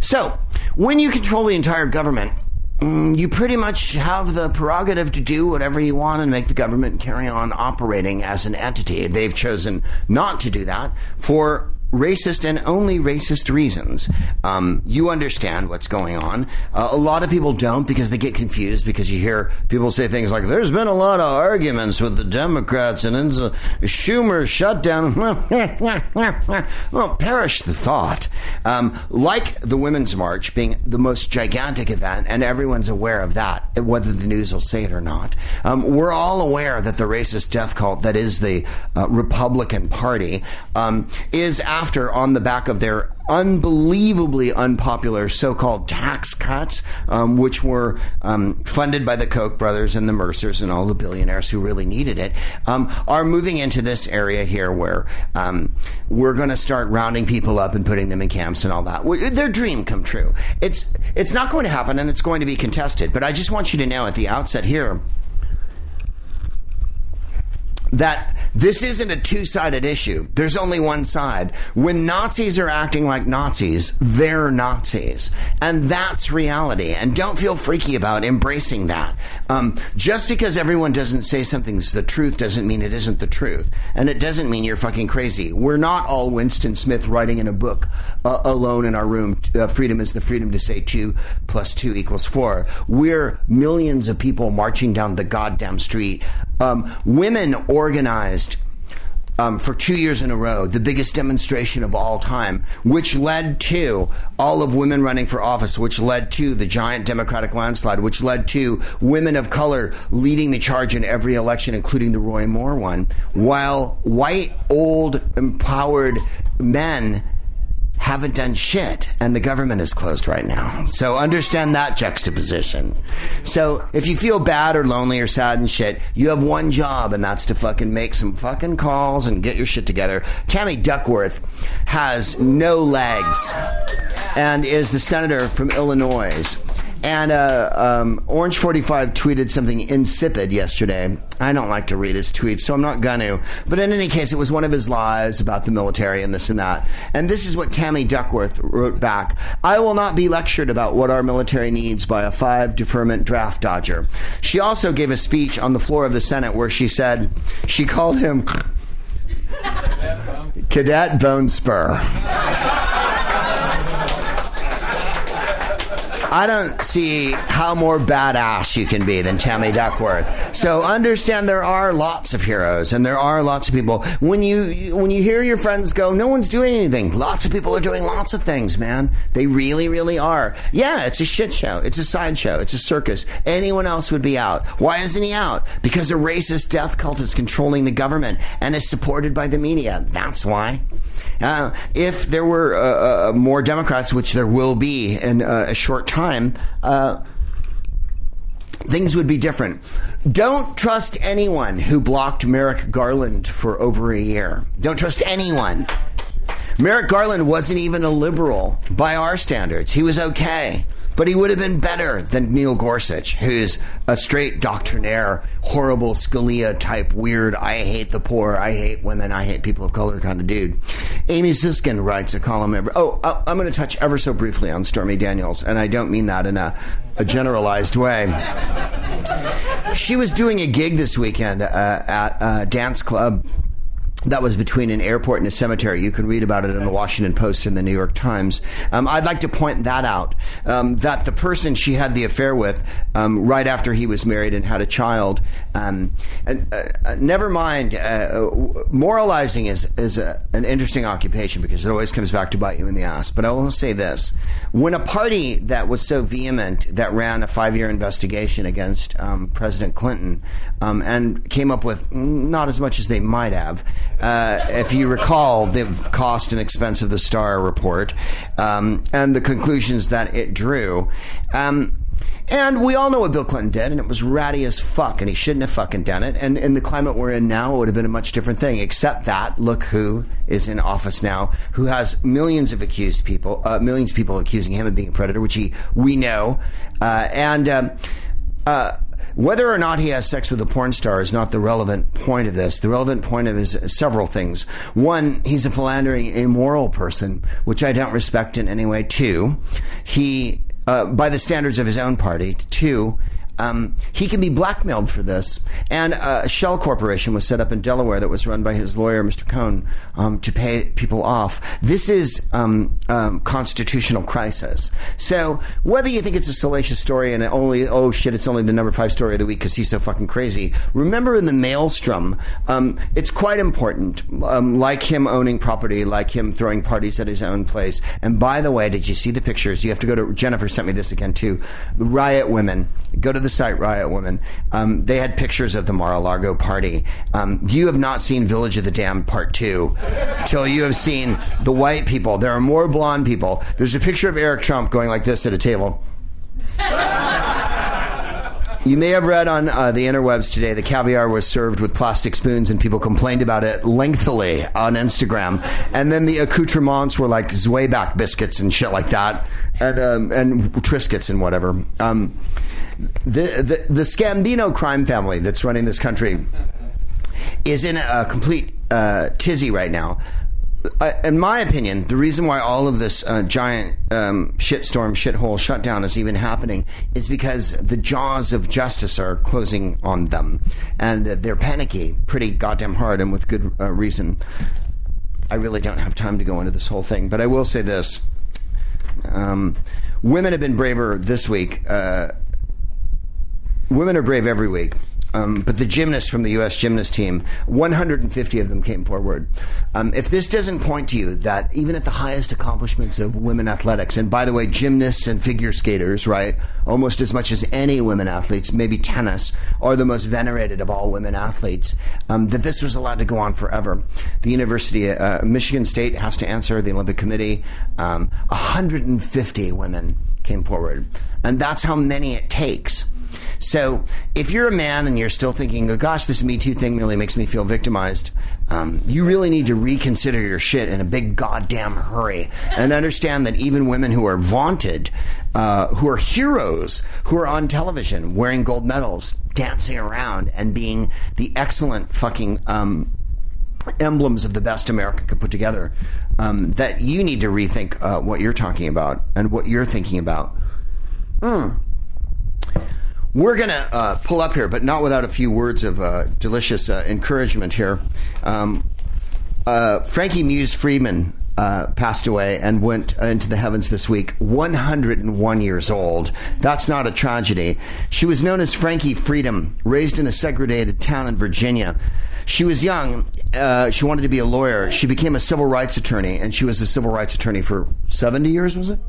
So, when you control the entire government, mm, you pretty much have the prerogative to do whatever you want and make the government carry on operating as an entity. They've chosen not to do that for racist and only racist reasons. Um, you understand what's going on. Uh, a lot of people don't because they get confused because you hear people say things like, there's been a lot of arguments with the Democrats and it's a Schumer shutdown. well, perish the thought. Um, like the Women's March being the most gigantic event, and everyone's aware of that, whether the news will say it or not. Um, we're all aware that the racist death cult that is the uh, Republican Party um, is after on the back of their unbelievably unpopular so-called tax cuts, um, which were um, funded by the Koch brothers and the Mercers and all the billionaires who really needed it, um, are moving into this area here where um, we're going to start rounding people up and putting them in camps and all that. Their dream come true. It's it's not going to happen, and it's going to be contested. But I just want you to know at the outset here that this isn't a two sided issue. There's only one side. When Nazis are acting like Nazis, they're Nazis. And that's reality. And don't feel freaky about embracing that. Um, just because everyone doesn't say something's the truth doesn't mean it isn't the truth. And it doesn't mean you're fucking crazy. We're not all Winston Smith writing in a book uh, alone in our room. Uh, freedom is the freedom to say two plus two equals four. We're millions of people marching down the goddamn street. Um, women organized um, for two years in a row, the biggest demonstration of all time, which led to all of women running for office, which led to the giant Democratic landslide, which led to women of color leading the charge in every election, including the Roy Moore one, while white, old, empowered men haven't done shit and the government is closed right now. So understand that juxtaposition. So if you feel bad or lonely or sad and shit, you have one job and that's to fucking make some fucking calls and get your shit together. Tammy Duckworth has no legs and is the senator from Illinois. And uh, um, Orange 45 tweeted something insipid yesterday. I don't like to read his tweets, so I'm not going to. But in any case, it was one of his lies about the military and this and that. And this is what Tammy Duckworth wrote back I will not be lectured about what our military needs by a five deferment draft dodger. She also gave a speech on the floor of the Senate where she said she called him Cadet Bone Spur. I don't see how more badass you can be than Tammy Duckworth. So understand there are lots of heroes and there are lots of people. When you when you hear your friends go, no one's doing anything. Lots of people are doing lots of things, man. They really, really are. Yeah, it's a shit show. It's a sideshow. It's a circus. Anyone else would be out. Why isn't he out? Because a racist death cult is controlling the government and is supported by the media. That's why. Uh, if there were uh, uh, more Democrats, which there will be in uh, a short time, uh, things would be different. Don't trust anyone who blocked Merrick Garland for over a year. Don't trust anyone. Merrick Garland wasn't even a liberal by our standards. He was okay. But he would have been better than Neil Gorsuch, who's a straight doctrinaire, horrible Scalia type, weird, I hate the poor, I hate women, I hate people of color kind of dude. Amy Siskind writes a column. Every, oh, I'm going to touch ever so briefly on Stormy Daniels, and I don't mean that in a, a generalized way. She was doing a gig this weekend uh, at a dance club that was between an airport and a cemetery. You can read about it in the Washington Post and the New York Times. Um, I'd like to point that out. Um, that the person she had the affair with um, right after he was married and had a child, um, and uh, uh, never mind, uh, moralizing is is a, an interesting occupation because it always comes back to bite you in the ass. But I will say this: when a party that was so vehement that ran a five year investigation against um, President Clinton um, and came up with not as much as they might have. Uh, if you recall the cost and expense of the Starr report um, and the conclusions that it drew. Um, and we all know what Bill Clinton did, and it was ratty as fuck, and he shouldn't have fucking done it. And in the climate we're in now, it would have been a much different thing. Except that, look who is in office now, who has millions of accused people, uh, millions of people accusing him of being a predator, which he we know, uh, and. Um, uh, whether or not he has sex with a porn star is not the relevant point of this. The relevant point of is several things. One, he's a philandering, immoral person, which I don't respect in any way. Two, he, uh, by the standards of his own party. Two, um, he can be blackmailed for this. And a shell corporation was set up in Delaware that was run by his lawyer, Mr. Cohen, um, to pay people off. This is um, um, constitutional crisis. So whether you think it's a salacious story and only, oh shit, it's only the number five story of the week because he's so fucking crazy, remember in the maelstrom, um, it's quite important. Um, like him owning property, like him throwing parties at his own place. And by the way, did you see the pictures? You have to go to, Jennifer sent me this again too. The riot women. Go to the site Riot Woman. Um, they had pictures of the Mar-a-Lago party. Um, you have not seen Village of the Damned Part Two till you have seen the white people. There are more blonde people. There's a picture of Eric Trump going like this at a table. You may have read on uh, the interwebs today the caviar was served with plastic spoons, and people complained about it lengthily on Instagram. And then the accoutrements were like Zwieback biscuits and shit like that, and um, and Triscuits and whatever. Um, the, the Scambino crime family that's running this country is in a complete uh, tizzy right now. Uh, in my opinion, the reason why all of this uh, giant um, shitstorm, shithole shutdown is even happening is because the jaws of justice are closing on them, and they're panicky, pretty goddamn hard, and with good uh, reason. I really don't have time to go into this whole thing, but I will say this: um, women have been braver this week. Uh, women are brave every week. Um, but the gymnasts from the U.S. gymnast team, 150 of them came forward. Um, if this doesn't point to you that even at the highest accomplishments of women athletics, and by the way, gymnasts and figure skaters, right, almost as much as any women athletes, maybe tennis, are the most venerated of all women athletes, um, that this was allowed to go on forever. The University, uh, Michigan State has to answer, the Olympic Committee, 150 um, women came forward. And that's how many it takes. So if you're a man and you're still thinking, oh, gosh, this Me Too thing really makes me feel victimized, um, you really need to reconsider your shit in a big goddamn hurry and understand that even women who are vaunted, uh, who are heroes, who are on television wearing gold medals, dancing around and being the excellent fucking um, emblems of the best America could put together, um, that you need to rethink uh, what you're talking about and what you're thinking about. Mm. We're going to uh, pull up here, but not without a few words of uh, delicious uh, encouragement here. Um, uh, Frankie Muse Freeman uh, passed away and went into the heavens this week, 101 years old. That's not a tragedy. She was known as Frankie Freedom, raised in a segregated town in Virginia. She was young. Uh, she wanted to be a lawyer. She became a civil rights attorney, and she was a civil rights attorney for 70 years, was it?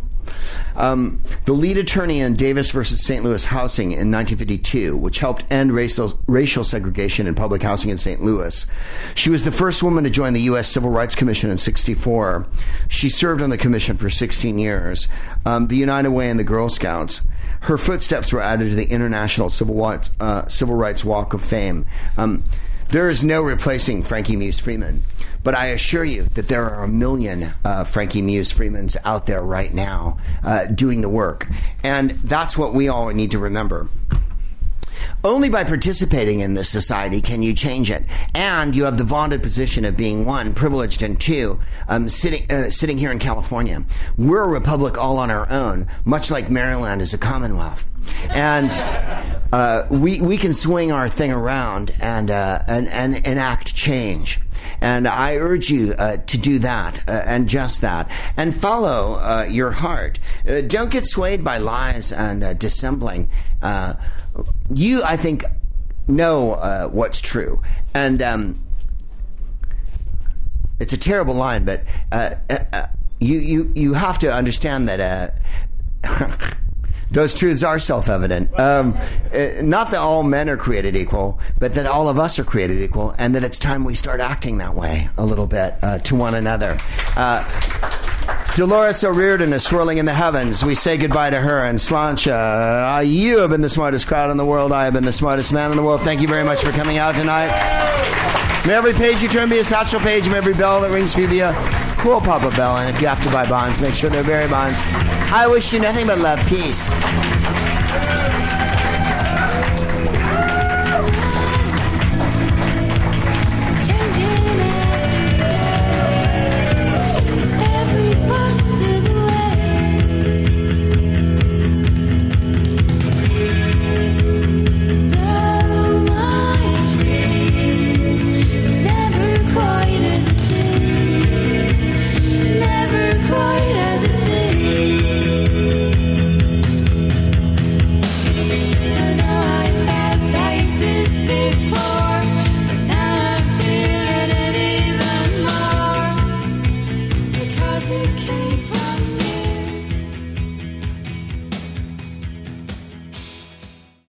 Um, the lead attorney in Davis versus St. Louis housing in 1952, which helped end racial, racial segregation in public housing in St. Louis. She was the first woman to join the U.S. Civil Rights Commission in 64. She served on the commission for 16 years. Um, the United Way and the Girl Scouts. Her footsteps were added to the International Civil Rights, uh, Civil Rights Walk of Fame. Um, there is no replacing Frankie Muse Freeman. But I assure you that there are a million uh, Frankie Muse Freemans out there right now uh, doing the work. And that's what we all need to remember. Only by participating in this society can you change it. And you have the vaunted position of being one, privileged, and two, um, sitting, uh, sitting here in California. We're a republic all on our own, much like Maryland is a commonwealth. And uh, we, we can swing our thing around and, uh, and, and enact change. And I urge you uh, to do that uh, and just that. And follow uh, your heart. Uh, don't get swayed by lies and uh, dissembling. Uh, you, I think, know what's true. And um, it's a terrible line, but you, you, you have to understand that. Those truths are self-evident. Um, uh, not that all men are created equal, but that all of us are created equal, and that it's time we start acting that way a little bit uh, to one another. Uh, Dolores O'Riordan is swirling in the heavens. We say goodbye to her. And Sláinte, uh, you have been the smartest crowd in the world. I have been the smartest man in the world. Thank you very much for coming out tonight. May every page you turn be a Satchel Paige. May every bell that rings for you be a Cool Papa Bell. And if you have to buy bonds, make sure they're Barry Bonds. I wish you nothing but love. Peace. Yeah.